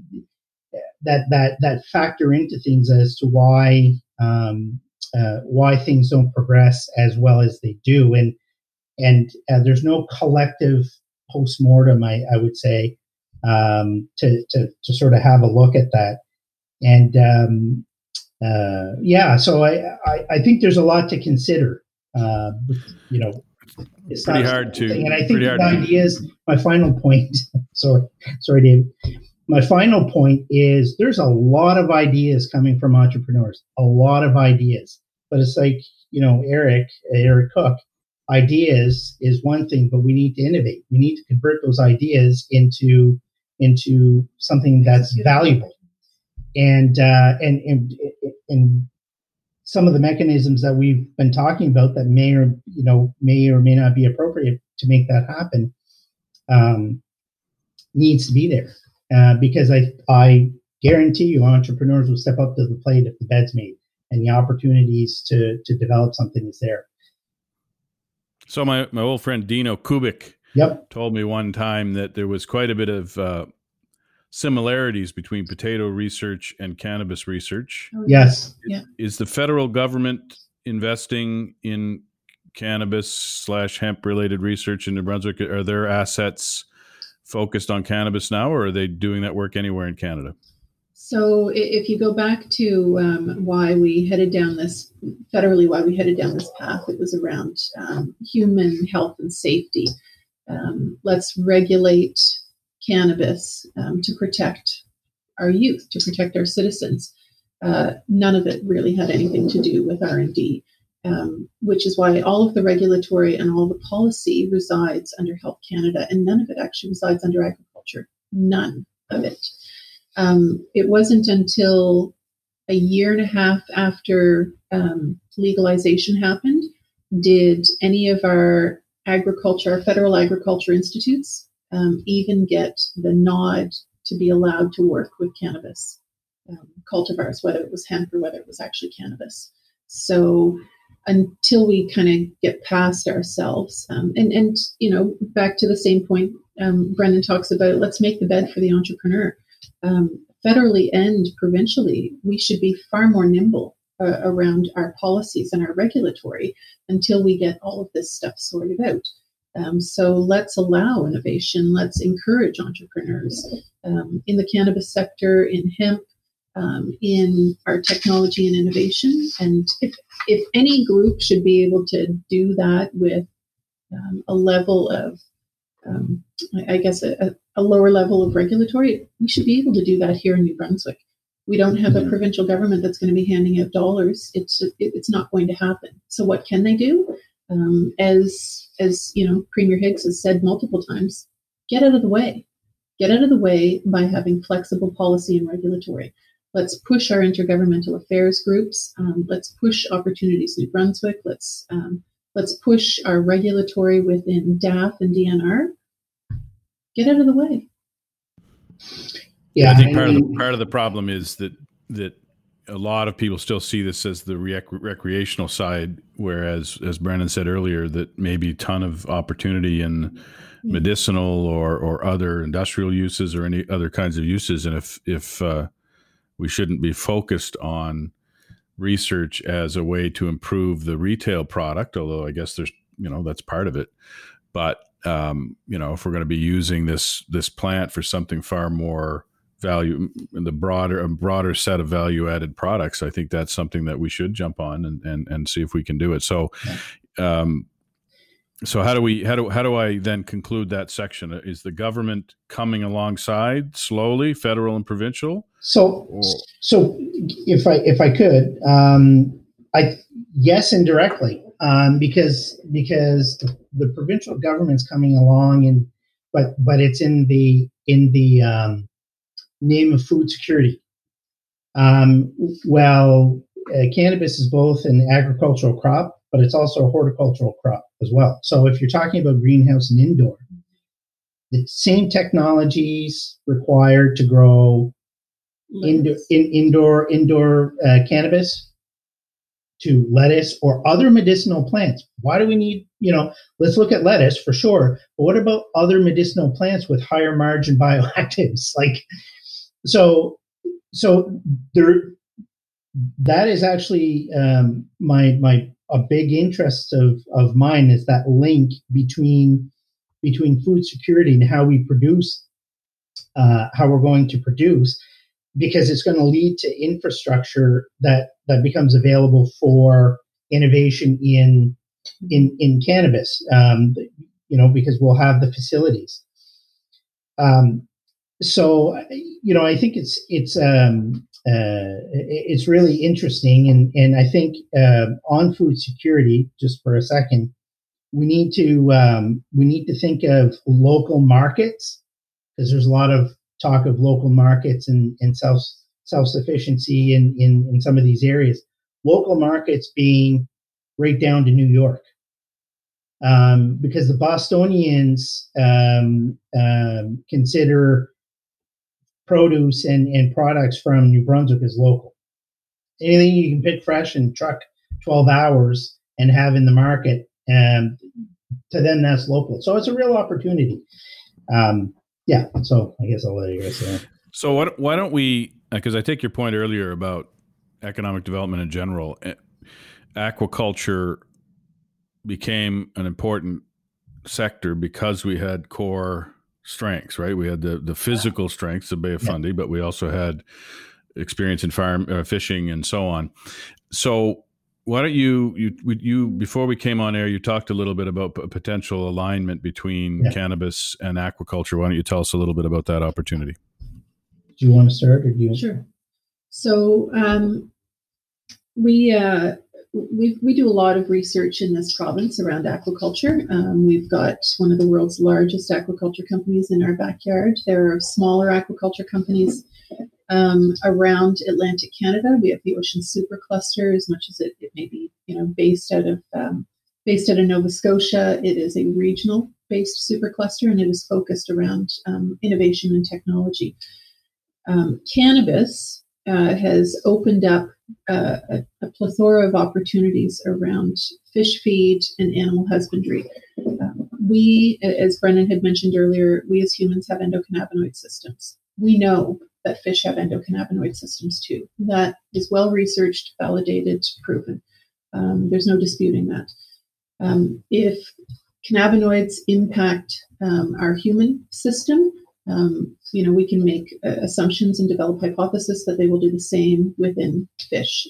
that that that factor into things as to why um, uh, why things don't progress as well as they do, and and uh, there's no collective postmortem. I, I would say um, to, to to sort of have a look at that, and um, uh, yeah, so I, I, I think there's a lot to consider. Uh, you know, it's pretty hard to. And I think the idea is my final point. sorry, sorry, David. My final point is there's a lot of ideas coming from entrepreneurs. A lot of ideas, but it's like you know, Eric, Eric Cook. Ideas is one thing, but we need to innovate. We need to convert those ideas into into something that's valuable and uh, and and and some of the mechanisms that we've been talking about that may or you know may or may not be appropriate to make that happen um, needs to be there uh, because I I guarantee you entrepreneurs will step up to the plate if the bed's made and the opportunities to to develop something is there. So my my old friend Dino Kubik yep. told me one time that there was quite a bit of uh, similarities between potato research and cannabis research. Yes. Yeah. Is the federal government investing in cannabis slash hemp related research in New Brunswick? Are their assets focused on cannabis now, or are they doing that work anywhere in Canada? So, if you go back to um, why we headed down this federally, why we headed down this path, it was around um, human health and safety. Um, let's regulate cannabis um, to protect our youth, to protect our citizens. Uh, none of it really had anything to do with R&D, um, which is why all of the regulatory and all the policy resides under Health Canada, and none of it actually resides under agriculture. None of it. Um, it wasn't until a year and a half after um, legalization happened did any of our agriculture, our federal agriculture institutes, um, even get the nod to be allowed to work with cannabis um, cultivars, whether it was hemp or whether it was actually cannabis. So until we kind of get past ourselves, um, and and you know, back to the same point, um, Brennan talks about let's make the bed for the entrepreneur. Um, federally and provincially, we should be far more nimble uh, around our policies and our regulatory until we get all of this stuff sorted out. Um, so let's allow innovation. Let's encourage entrepreneurs um, in the cannabis sector, in hemp, um, in our technology and innovation. And if, if any group should be able to do that with um, a level of, um, I guess, a, a, lower level of regulatory, we should be able to do that here in New Brunswick. We don't have a provincial government that's going to be handing out dollars. It's it's not going to happen. So what can they do? Um, as as you know, Premier Higgs has said multiple times, get out of the way. Get out of the way by having flexible policy and regulatory. Let's push our intergovernmental affairs groups. Um, let's push opportunities New Brunswick. Let's um, let's push our regulatory within DAF and DNR. Get out of the way. Yeah, I think part of the part of the problem is that that a lot of people still see this as the rec- recreational side, whereas, as Brennan said earlier, that maybe a ton of opportunity in medicinal or or other industrial uses or any other kinds of uses, and if if uh, we shouldn't be focused on research as a way to improve the retail product, although I guess there's you know that's part of it, but um, you know if we're going to be using this this plant for something far more value in the broader a broader set of value added products i think that's something that we should jump on and and, and see if we can do it so um, so how do we how do how do I then conclude that section? Is the government coming alongside slowly, federal and provincial? So or? so if I if I could, um, I yes indirectly um, because because the, the, provincial government's coming along and but but it's in the in the um, name of food security. Um, well, uh, cannabis is both an agricultural crop, but it's also a horticultural crop as well. So if you're talking about greenhouse and indoor, the same technologies required to grow indoor in, indoor indoor uh, cannabis to lettuce or other medicinal plants. Why do we need, you know, let's look at lettuce for sure, but what about other medicinal plants with higher margin bioactives? Like so so there that is actually um, my my a big interest of of mine is that link between between food security and how we produce uh, how we're going to produce because it's going to lead to infrastructure that that becomes available for innovation in in in cannabis um, you know because we'll have the facilities. Um, so you know i think it's it's um, uh, it's really interesting and and i think uh, on food security just for a second we need to um, we need to think of local markets because there's a lot of talk of local markets and, and self self sufficiency in, in in some of these areas. Local markets being right down to new york. Um, because the bostonians um, um consider produce and, and products from New Brunswick is local. Anything you can pick fresh and truck 12 hours and have in the market, and to them that's local. So it's a real opportunity. Um, yeah. So I guess I'll let you guys say. So what, why don't we? Because I take your point earlier about economic development in general. Eh, aquaculture became an important sector because we had core strengths, right? We had the the physical strengths of Bay of Fundy, but we also had experience in farm uh, fishing and so on. So why don't you you you before we came on air, you talked a little bit about a potential alignment between yeah. cannabis and aquaculture. Why don't you tell us a little bit about that opportunity? Do you want to start, or do you? Sure. So um, we uh, we we do a lot of research in this province around aquaculture. Um, we've got one of the world's largest aquaculture companies in our backyard. There are smaller aquaculture companies um, around Atlantic Canada. We have the Ocean Super Cluster, as much as it, it may be, you know, based out of um, based out of Nova Scotia. It is a regional based super cluster, and it is focused around um, innovation and technology. Um, cannabis uh, has opened up uh, a, a, plethora of opportunities around fish feed and animal husbandry. Uh, we, as Brennan had mentioned earlier, we as humans have endocannabinoid systems. We know that fish have endocannabinoid systems too. That is well researched, validated, proven. Um, there's no disputing that. Um, if cannabinoids impact um, our human system, um, you know, we can make uh, assumptions and develop hypotheses that they will do the same within fish.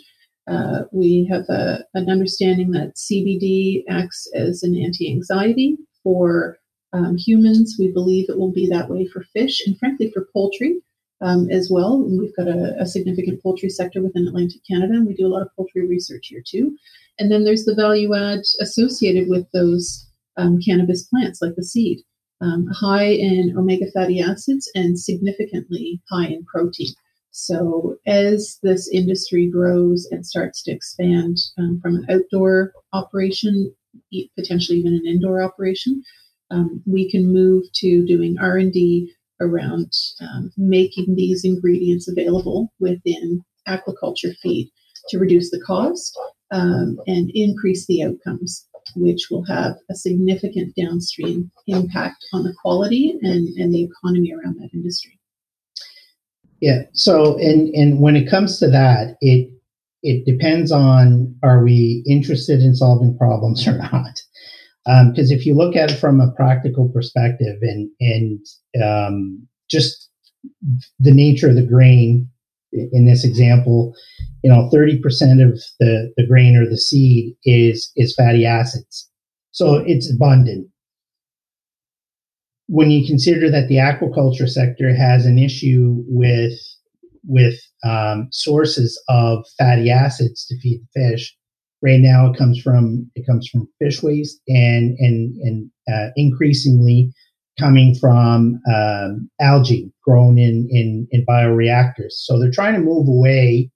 Uh, we have a, an understanding that CBD acts as an anti-anxiety for um, humans. We believe it will be that way for fish and, frankly, for poultry um, as well. And we've got a, a, significant poultry sector within Atlantic Canada, and we do a lot of poultry research here too. And then there's the value add associated with those um, cannabis plants, like the seed um, high in omega fatty acids and significantly high in protein. So, as this industry grows and starts to expand um, from an outdoor operation, potentially even an indoor operation, um, we can move to doing R and D around um, making these ingredients available within aquaculture feed to reduce the cost um, and increase the outcomes which will have a significant downstream impact on the quality and, and the economy around that industry. Yeah. So, and and when it comes to that, it it depends on are we interested in solving problems or not. Because um, if you look at it from a practical perspective, and and um, just the nature of the grain in this example, you know, 30% of the, the grain or the seed is, is fatty acids. So it's abundant. When you consider that the aquaculture sector has an issue with with um, sources of fatty acids to feed the fish, right now it comes from it comes from fish waste and and and uh, increasingly coming from um, algae grown in, in in bioreactors. So they're trying to move away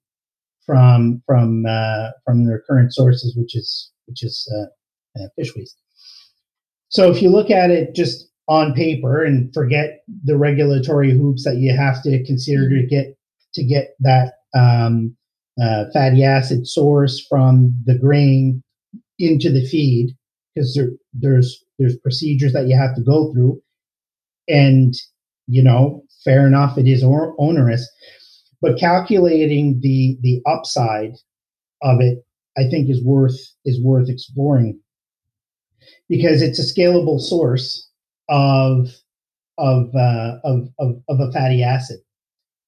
from from uh, from their current sources, which is which is uh, uh, fish waste. So if you look at it just on paper and forget the regulatory hoops that you have to consider to get to get that um, uh, fatty acid source from the grain into the feed, because there, there's there's procedures that you have to go through, and you know, fair enough, it is onerous, but calculating the the upside of it, I think, is worth is worth exploring because it's a scalable source of of, uh, of, of, of a fatty acid.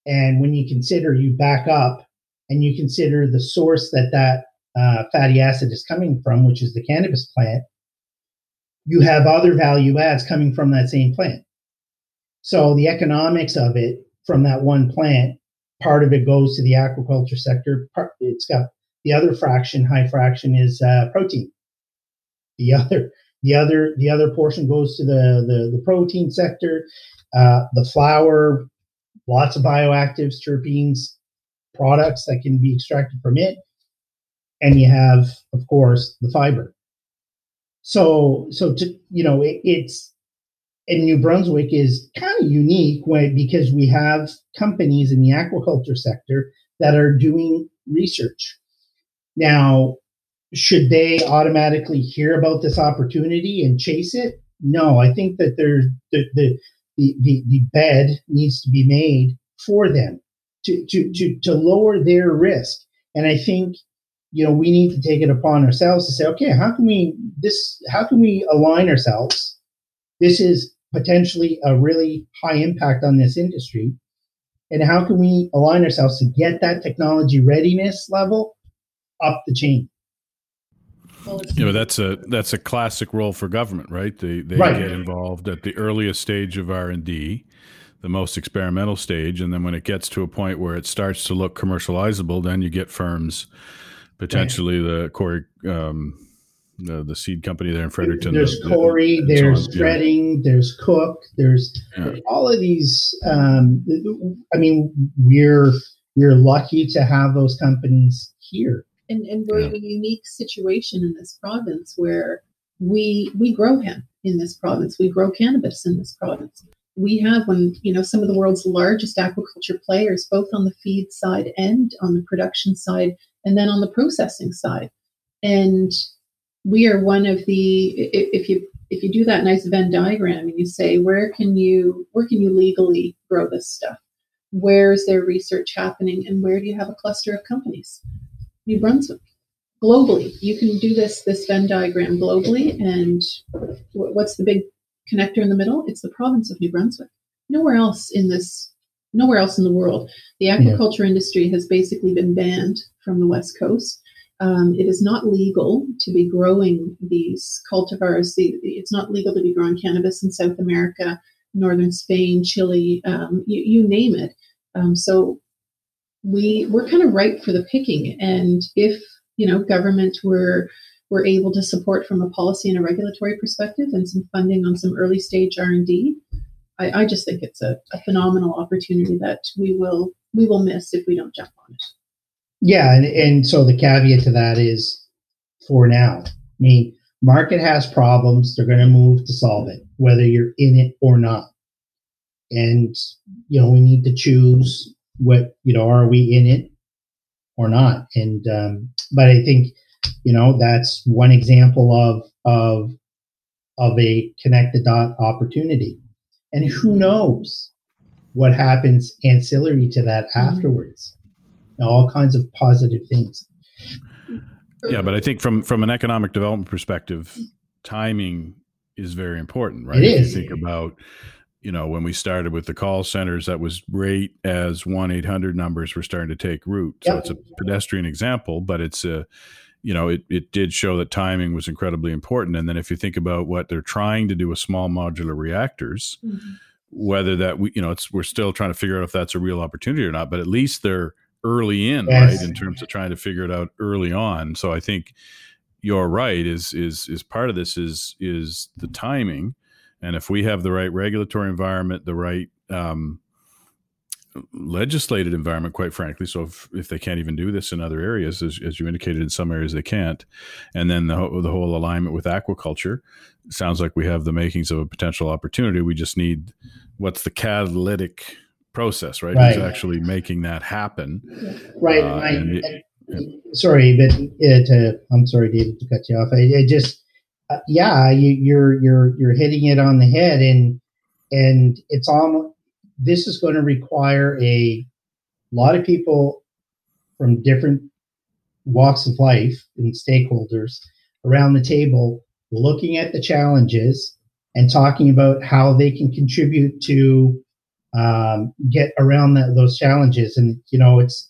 And when you consider, you back up and you consider the source that that uh, fatty acid is coming from, which is the cannabis plant, you have other value adds coming from that same plant. So the economics of it from that one plant, part of it goes to the aquaculture sector. Part, it's got the other fraction, high fraction, is uh, protein. The other the other the other portion goes to the the, the protein sector. Uh, the flour, lots of bioactives, terpenes, products that can be extracted from it, and you have, of course, the fiber. So so to you know it, it's and New Brunswick is kind of unique when, because we have companies in the aquaculture sector that are doing research. Now, should they automatically hear about this opportunity and chase it? No, I think that there's the, the, the, the, the bed needs to be made for them to, to, to, to lower their risk. And I think, you know, we need to take it upon ourselves to say, okay, how can we this how can we align ourselves? This is potentially a really high impact on this industry. And how can we align ourselves to get that technology readiness level up the chain? Yeah, but that's a that's a classic role for government, right? They they right. get involved at the earliest stage of R and D, the most experimental stage, and then when it gets to a point where it starts to look commercializable, then you get firms, potentially right. the core um, the the seed company there in Fredericton. There's the, Corey, the, there's so Fretting, yeah. there's Cooke, there's yeah. all of these. Um, I mean, we're we're lucky to have those companies here and, and we're yeah. in a unique situation in this province where we we grow hemp in this province. We grow cannabis in this province. We have one, you know, some of the world's largest aquaculture players, both on the feed side and on the production side, and then on the processing side. And we are one of the if you if you do that nice Venn diagram and you say where can you where can you legally grow this stuff? Where is there research happening, and where do you have a cluster of companies? New Brunswick. Globally, you can do this this Venn diagram globally, and what's the big connector in the middle? It's the province of New Brunswick. Nowhere else in this, nowhere else in the world, the aquaculture yeah. industry has basically been banned from the west coast. Um, it is not legal to be growing these cultivars. The, it's not legal to be growing cannabis in South America, northern Spain, Chile, um, you, you, name it. Um, so we we're kind of ripe for the picking. And if you know government were were able to support from a policy and a regulatory perspective and some funding on some early stage R and D, I, I, just think it's a, a phenomenal opportunity that we will we will miss if we don't jump on it. Yeah, and, and so the caveat to that is for now. I mean, market has problems, they're gonna move to solve it, whether you're in it or not. And you know, we need to choose what you know are we in it or not and um, but i think you know that's one example of of of a connect the dot opportunity and who knows what happens ancillary to that mm-hmm. afterwards all kinds of positive things yeah but i think from from an economic development perspective timing is very important right it is. you think about you know, when we started with the call centers, that was great as one eight hundred numbers were starting to take root. So yep. it's a pedestrian example, but it's a you know, it, it did show that timing was incredibly important. And then if you think about what they're trying to do with small modular reactors, mm-hmm. whether that we, you know, it's we're still trying to figure out if that's a real opportunity or not. But at least they're early in, yes. right, in terms of trying to figure it out early on. So I think you're right. Is is is part of this is is the timing, and if we have the right regulatory environment, the right um, legislated environment, quite frankly. So if, if they can't even do this in other areas, as, as you indicated, in some areas they can't, and then the, the whole alignment with aquaculture sounds like we have the makings of a potential opportunity. We just need what's the catalytic process, right? right. Who's actually making that happen? Right. Uh, I, it, yeah. Sorry, but it, uh, I'm sorry, David, to cut you off. I, I just, uh, yeah, you, you're you're you're hitting it on the head, and and it's almost this is going to require a lot of people from different walks of life and stakeholders around the table looking at the challenges and talking about how they can contribute to um, get around that, those challenges. And, you know, it's,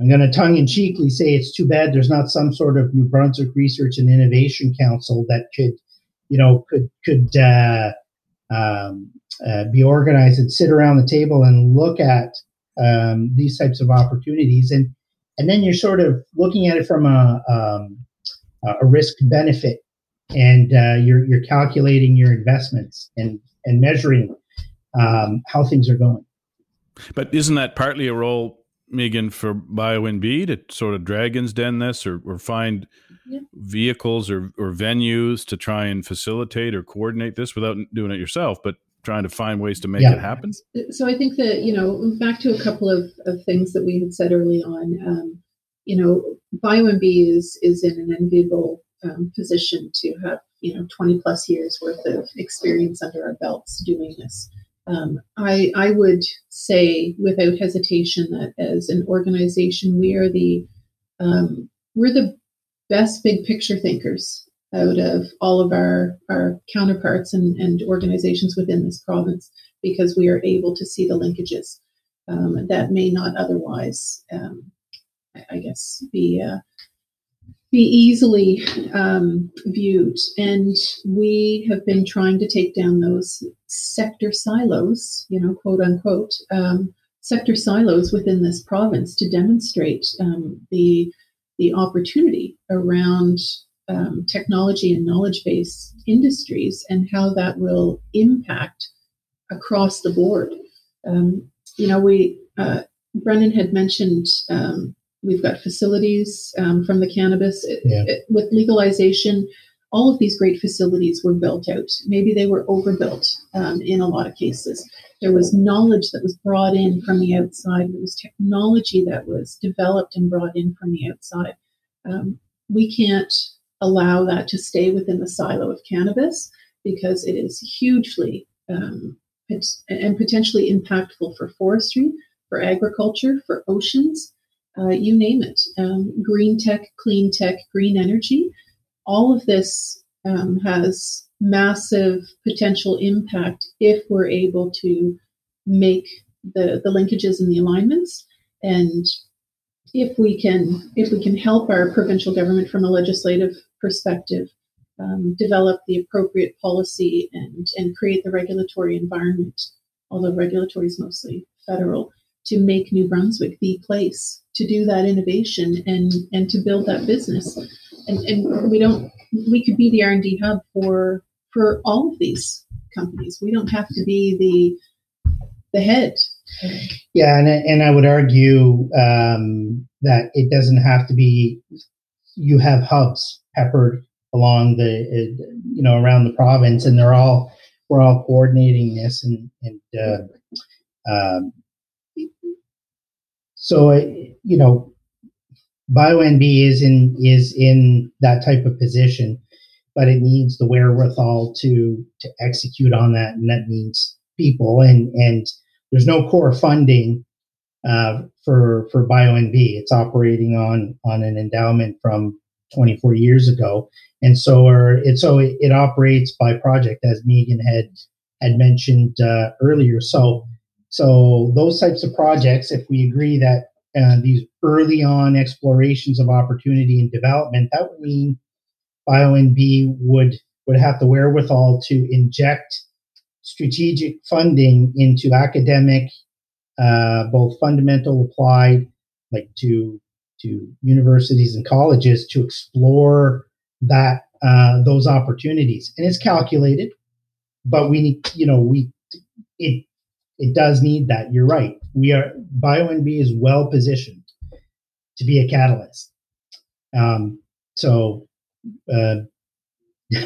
I'm going to tongue in cheekly say it's too bad there's not some sort of New Brunswick Research and Innovation Council that could, you know, could, could, uh, um, uh, be organized and sit around the table and look at um, these types of opportunities and and then you're sort of looking at it from a um, a risk benefit and uh, you're you're calculating your investments and and measuring um, how things are going. But isn't that partly a role, Meaghan, for BioNB to sort of dragons den this or, or find yeah. vehicles or, or venues to try and facilitate or coordinate this without doing it yourself, but trying to find ways to make yeah. it happen? So I think that, you know, back to a couple of, of things that we had said early on, um, you know, BioNB is, is in an enviable um, position to have, you know, 20 plus years worth of experience under our belts doing this. Um, I, I would say without hesitation that as an organization, we are the, um, we're the best big picture thinkers out of all of our, our counterparts and, and organizations within this province because we are able to see the linkages um, that may not otherwise, um, I, guess, be uh, be easily um, viewed. And we have been trying to take down those sector silos, you know, quote unquote, um, sector silos within this province to demonstrate um, the the opportunity around um, technology and knowledge based industries and how that will impact across the board. Um, you know, we, uh, Brennan had mentioned um, we've got facilities um, from the cannabis. It, yeah. it, with legalization, all of these great facilities were built out. Maybe they were overbuilt um, in a lot of cases. There was knowledge that was brought in from the outside. There was technology that was developed and brought in from the outside. Um, we can't allow that to stay within the silo of cannabis because it is hugely um, and potentially impactful for forestry, for agriculture, for oceans, uh, you name it. Um, green tech, clean tech, green energy. All of this um, has massive potential impact if we're able to make the, the linkages and the alignments and if we can if we can help our provincial government from a legislative perspective um, develop the appropriate policy and and create the regulatory environment although regulatory is mostly federal to make new brunswick the place to do that innovation and and to build that business and and we don't we could be the r&d hub for for all of these companies we don't have to be the the head yeah, and and I would argue um, that it doesn't have to be. You have hubs peppered along the uh, you know around the province, and they're all we're all coordinating this, and and uh, um, so uh, you know, BioNB is in is in that type of position, but it needs the wherewithal to to execute on that, and that means people and and there's no core funding uh, for for BioNB. It's operating on on an endowment from 24 years ago, and so are, it so it, it operates by project, as Meaghan had had mentioned uh, earlier. So so those types of projects, if we agree that uh, these early on explorations of opportunity and development, that would mean BioNB would would have the wherewithal to inject strategic funding into academic, uh, both fundamental, applied, like to to universities and colleges to explore that uh, those opportunities. And it's calculated, but we need, you know, we it it does need that. You're right. We are BioNB is well positioned to be a catalyst. Um, so uh,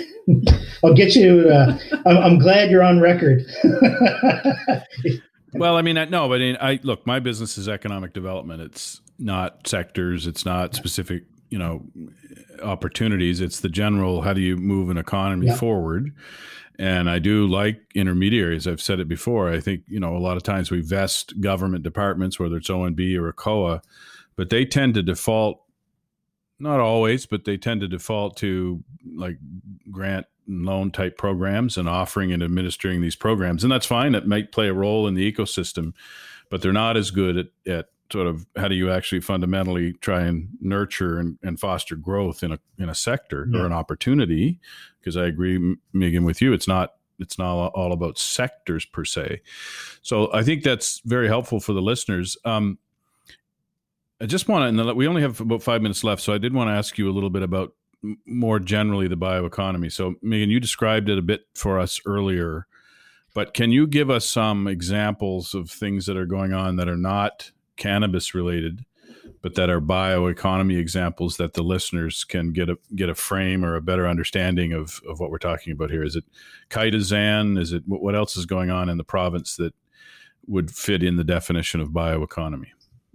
I'll get you. Uh, I'm, I'm, glad you're on record. well, I mean, I, no, but I, I look. My business is economic development. It's not sectors. It's not specific. You know, opportunities. It's the general. How do you move an economy yeah. forward? And I do like intermediaries. I've said it before. I think, you know, a lot of times we vest government departments, whether it's ONB or ACOA, but they tend to default, not always, but they tend to default to like grant and loan type programs and offering and administering these programs. And that's fine. It might play a role in the ecosystem, but they're not as good at, at sort of how do you actually fundamentally try and nurture and, and foster growth in a in a sector yeah. or an opportunity? Because I agree Meaghan with you. It's not it's not all about sectors per se. So I think that's very helpful for the listeners. Um, I just want to we only have about 5 minutes left so I did want to ask you a little bit about more generally the bioeconomy. So Meaghan you described it a bit for us earlier but can you give us some examples of things that are going on that are not cannabis related, but that are bioeconomy examples that the listeners can get a get a frame or a better understanding of, of what we're talking about here. Is it chitosan? Is it what else is going on in the province that would fit in the definition of bioeconomy?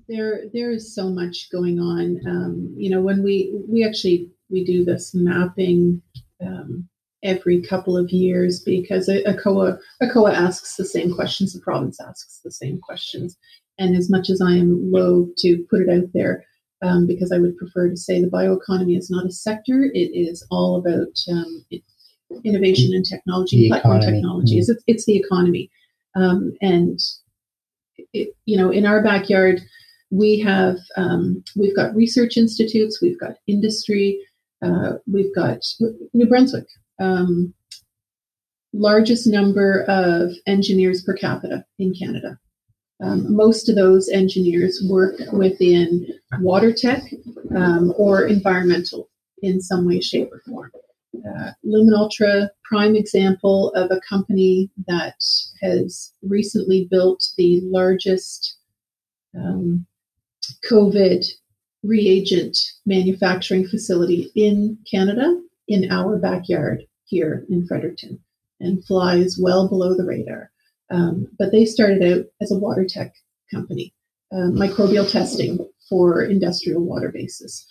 There, there is so much going on. Um, you know, when we we actually we do this mapping um, every couple of years because ACOA ACOA asks the same questions, the province asks the same questions, and as much as I am loath to put it out there, um, because I would prefer to say the bioeconomy is not a sector, it is all about um, innovation and technology, the platform economy. technologies. Mm-hmm. It's, it's, the economy. Um, and, it, you know, in our backyard, we have um, we've got research institutes, we've got industry, uh, we've got New Brunswick, um, largest number of engineers per capita in Canada. Um, most of those engineers work within water tech um, or environmental in some way, shape, or form. Uh, LuminUltra, prime example of a company that has recently built the largest um, COVID reagent manufacturing facility in Canada in our backyard here in Fredericton and flies well below the radar. Um, but they started out as a water tech company, uh, microbial testing for industrial water bases.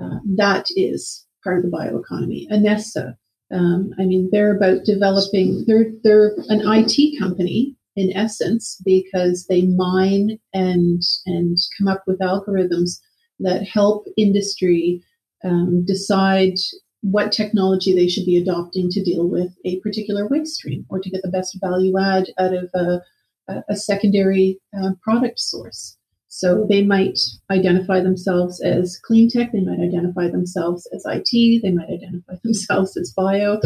Uh, that is part of the bioeconomy. Anessa, um, I mean, they're about developing. They're they're an IT company in essence because they mine and and come up with algorithms that help industry um, decide what technology they should be adopting to deal with a particular waste stream or to get the best value add out of a, a secondary uh, product source. So they might identify themselves as clean tech, they might identify themselves as IT, they might identify themselves as bio.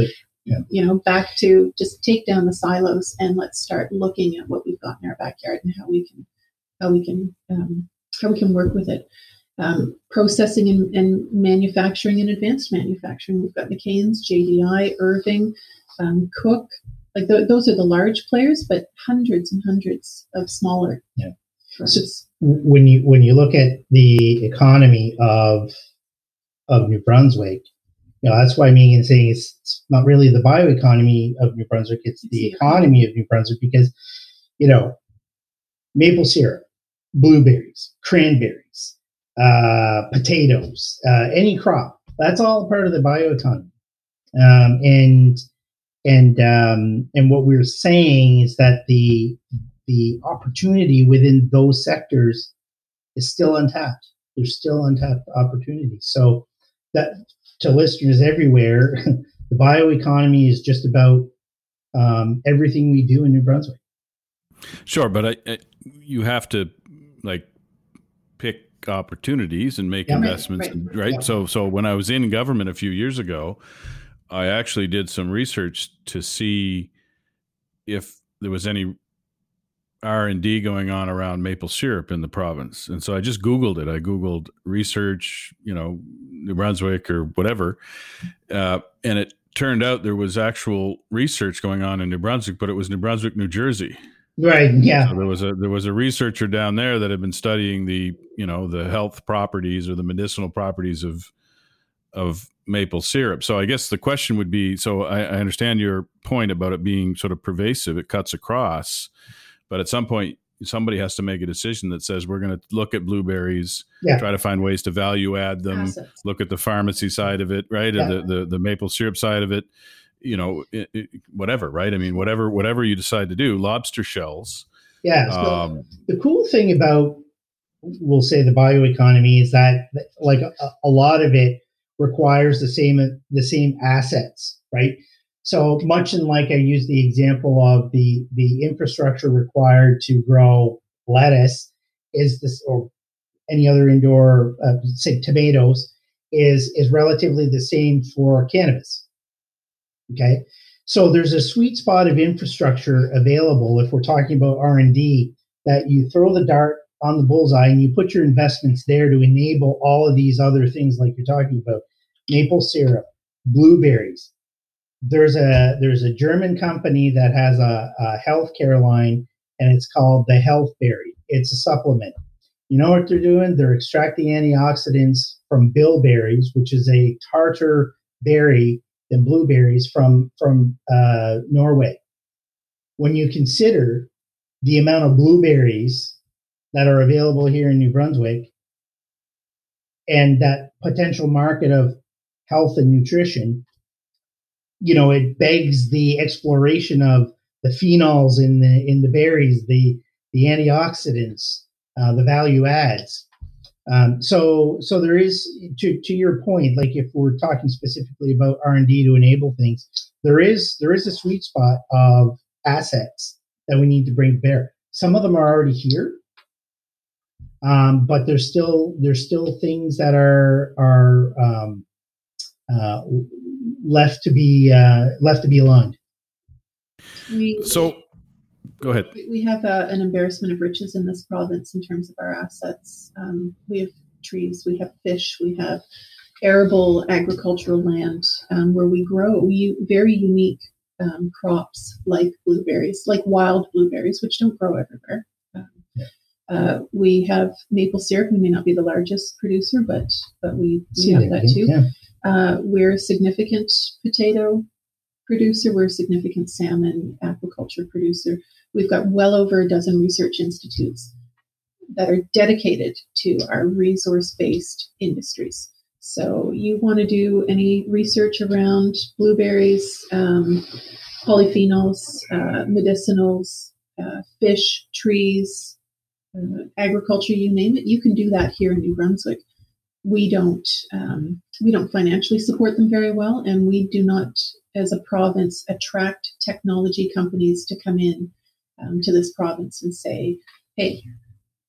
Yeah. You know, back to just take down the silos and let's start looking at what we've got in our backyard and how we can how we can um, how we can work with it um, processing and, and, manufacturing and advanced manufacturing. We've got McCain's, JDI, Irving, um, Cooke. Like th- those are the large players, but hundreds and hundreds of smaller. Yeah. So when you when you look at the economy of of New Brunswick, you know that's why Meaghan's saying it's, it's not really the bioeconomy of New Brunswick; it's, it's the economy of New Brunswick because you know maple syrup, blueberries, cranberries, uh, potatoes, uh, any crop. That's all part of the bioeconomy. Um, and and um, and what we're saying is that the the opportunity within those sectors is still untapped. There's still untapped opportunities. So that to listeners everywhere, the bioeconomy is just about um, everything we do in New Brunswick. Sure, but I, I, you have to like pick opportunities and make Yeah, right, investments, right. right? Yeah. So, so when I was in government a few years ago, I actually did some research to see if there was any R and D going on around maple syrup in the province, and so I just Googled it. I Googled research, you know, New Brunswick or whatever, uh, and it turned out there was actual research going on in New Brunswick, but it was New Brunswick, New Jersey. Right. Yeah. So there was a there was a researcher down there that had been studying the you know the health properties or the medicinal properties of of maple syrup. So I guess the question would be: so I, I understand your point about it being sort of pervasive; it cuts across, but at some point somebody has to make a decision that says we're going to look at blueberries, Yeah. try to find ways to value add them, Assets. look at the pharmacy side of it, right, Yeah. or the, the the maple syrup side of it. You know, it, it, whatever, right? I mean, whatever, whatever you decide to do. Lobster shells. Yeah. So Um, the cool thing about, we'll say, the bioeconomy is that, like, a, a lot of it requires the same the same assets, right? So much in like I use the example of the the infrastructure required to grow lettuce is this or any other indoor uh, say tomatoes is is relatively the same for cannabis. Okay, so there's a sweet spot of infrastructure available if we're talking about R and D that you throw the dart on the bullseye and you put your investments there to enable all of these other things like you're talking about. Maple syrup blueberries. There's a there's a german company that has a, a healthcare line and it's called the health berry. it's a supplement. You know what they're doing? They're extracting antioxidants from bilberries which is a tartar berry than blueberries from from uh, norway when you consider the amount of blueberries that are available here in New Brunswick and that potential market of health and nutrition, you know, it begs the exploration of the phenols in the in the berries, the the antioxidants, uh, the value adds. Um, so so there is to to your point, like if we're talking specifically about R and D to enable things, there is there is a sweet spot of assets that we need to bring to bear. Some of them are already here, um, but there's still there's still things that are are um, uh, left to be uh, left to be aligned. So, go ahead. we have uh, an embarrassment of riches in this province in terms of our assets. Um, we have trees, we have fish, we have arable agricultural land um, where we grow we, very unique um, crops like blueberries, like wild blueberries, which don't grow everywhere. Um, uh, we have maple syrup. We may not be the largest producer, but but we, we have that too. Yeah. Uh, we're a significant potato producer. We're a significant salmon aquaculture producer. We've got well over a dozen research institutes that are dedicated to our resource based industries. So, you want to do any research around blueberries, um, polyphenols, uh, medicinals, uh, fish, trees, uh, agriculture, you name it, you can do that here in New Brunswick we don't um, we don't financially support them very well, and we do not, as a province, attract technology companies to come in um, to this province and say, "Hey,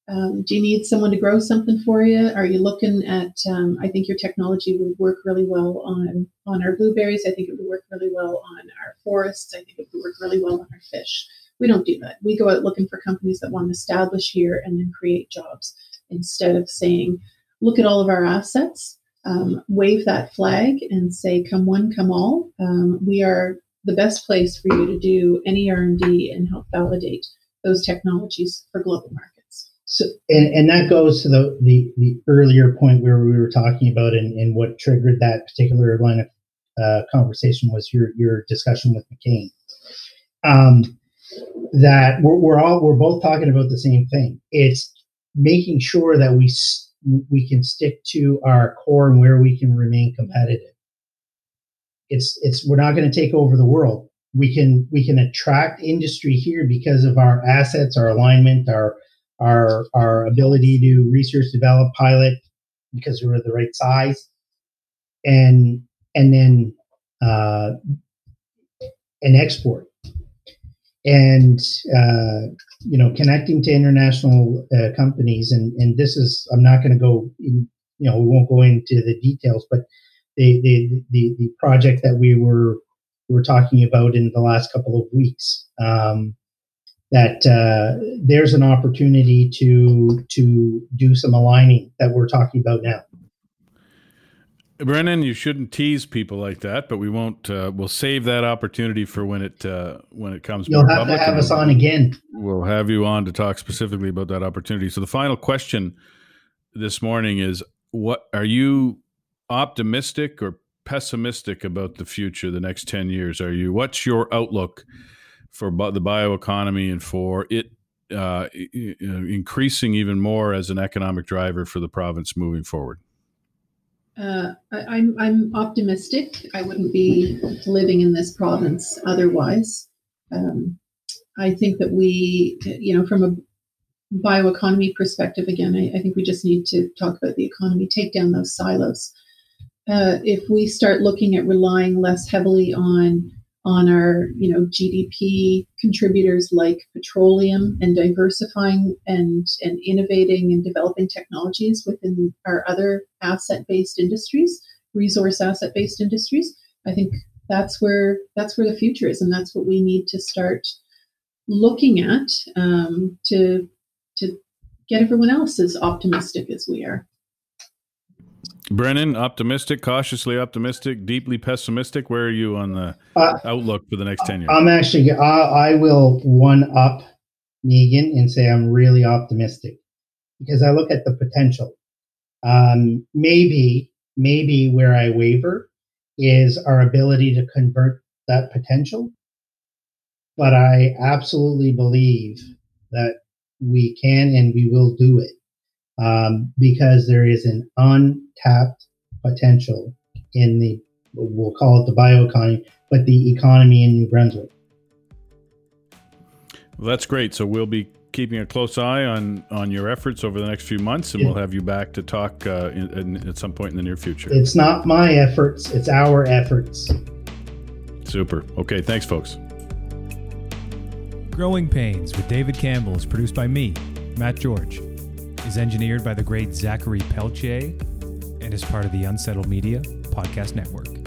um, do you need someone to grow something for you? Are you looking at? Um, I think your technology would work really well on on our blueberries. I think it would work really well on our forests. I think it would work really well on our fish." We don't do that. We go out looking for companies that want to establish here and then create jobs instead of saying, look at all of our assets, um, wave that flag, and say, "Come one, come all." Um, we are the best place for you to do any R and D and help validate those technologies for global markets. So, and, and that goes to the, the, the earlier point where we were talking about and, and what triggered that particular line of uh, conversation was your, your discussion with McCain. Um, that we're, we're all we're both talking about the same thing. It's making sure that we we can stick to our core and where we can remain competitive. It's it's we're not going to take over the world. We can we can attract industry here because of our assets, our alignment, our our our ability to research, develop, pilot, because we're the right size, and and then uh, and export. and uh, you know connecting to international uh, companies and and this is i'm not going to go in, you know we won't go into the details but the the the, the project that we were were talking about in the last couple of weeks um, that uh, there's an opportunity to to do some aligning that we're talking about now Brennan, you shouldn't tease people like that, but we won't. Uh, we'll save that opportunity for when it uh, when it comes. You'll have to have us on again. We'll have you on to talk specifically about that opportunity. So the final question this morning is: What are you optimistic or pessimistic about the future, the next ten years? Are you? What's your outlook for the bioeconomy and for it uh, increasing even more as an economic driver for the province moving forward? Uh, I, I'm I'm optimistic. I wouldn't be living in this province otherwise. Um, I think that we, you know, from a bioeconomy perspective, again, I, I, think we just need to talk about the economy, take down those silos. Uh, if we start looking at relying less heavily on on our you know GDP contributors like petroleum and diversifying and and innovating and developing technologies within our other asset based industries, resource asset based industries. I think that's where that's where the future is, and that's what we need to start looking at um, to to get everyone else as optimistic as we are. Brennan, optimistic, cautiously optimistic, deeply pessimistic. Where are you on the uh, outlook for the next 10 years? I'm actually, I, I will one up Meaghan and say I'm really optimistic because I look at the potential. Um, maybe, maybe where I waver is our ability to convert that potential. But I absolutely believe that we can and we will do it um, because there is an untapped potential in the we'll call it the bioeconomy, but the economy in New Brunswick. Well, that's great. So we'll be keeping a close eye on on your efforts over the next few months, and we'll have you back to talk uh, in, in, at some point in the near future. It's not my efforts; it's our efforts. Super. Okay. Thanks, folks. Growing Pains with David Campbell is produced by me, Matt George is engineered by the great Zachary Pelletier and is part of the Unsettled Media Podcast Network.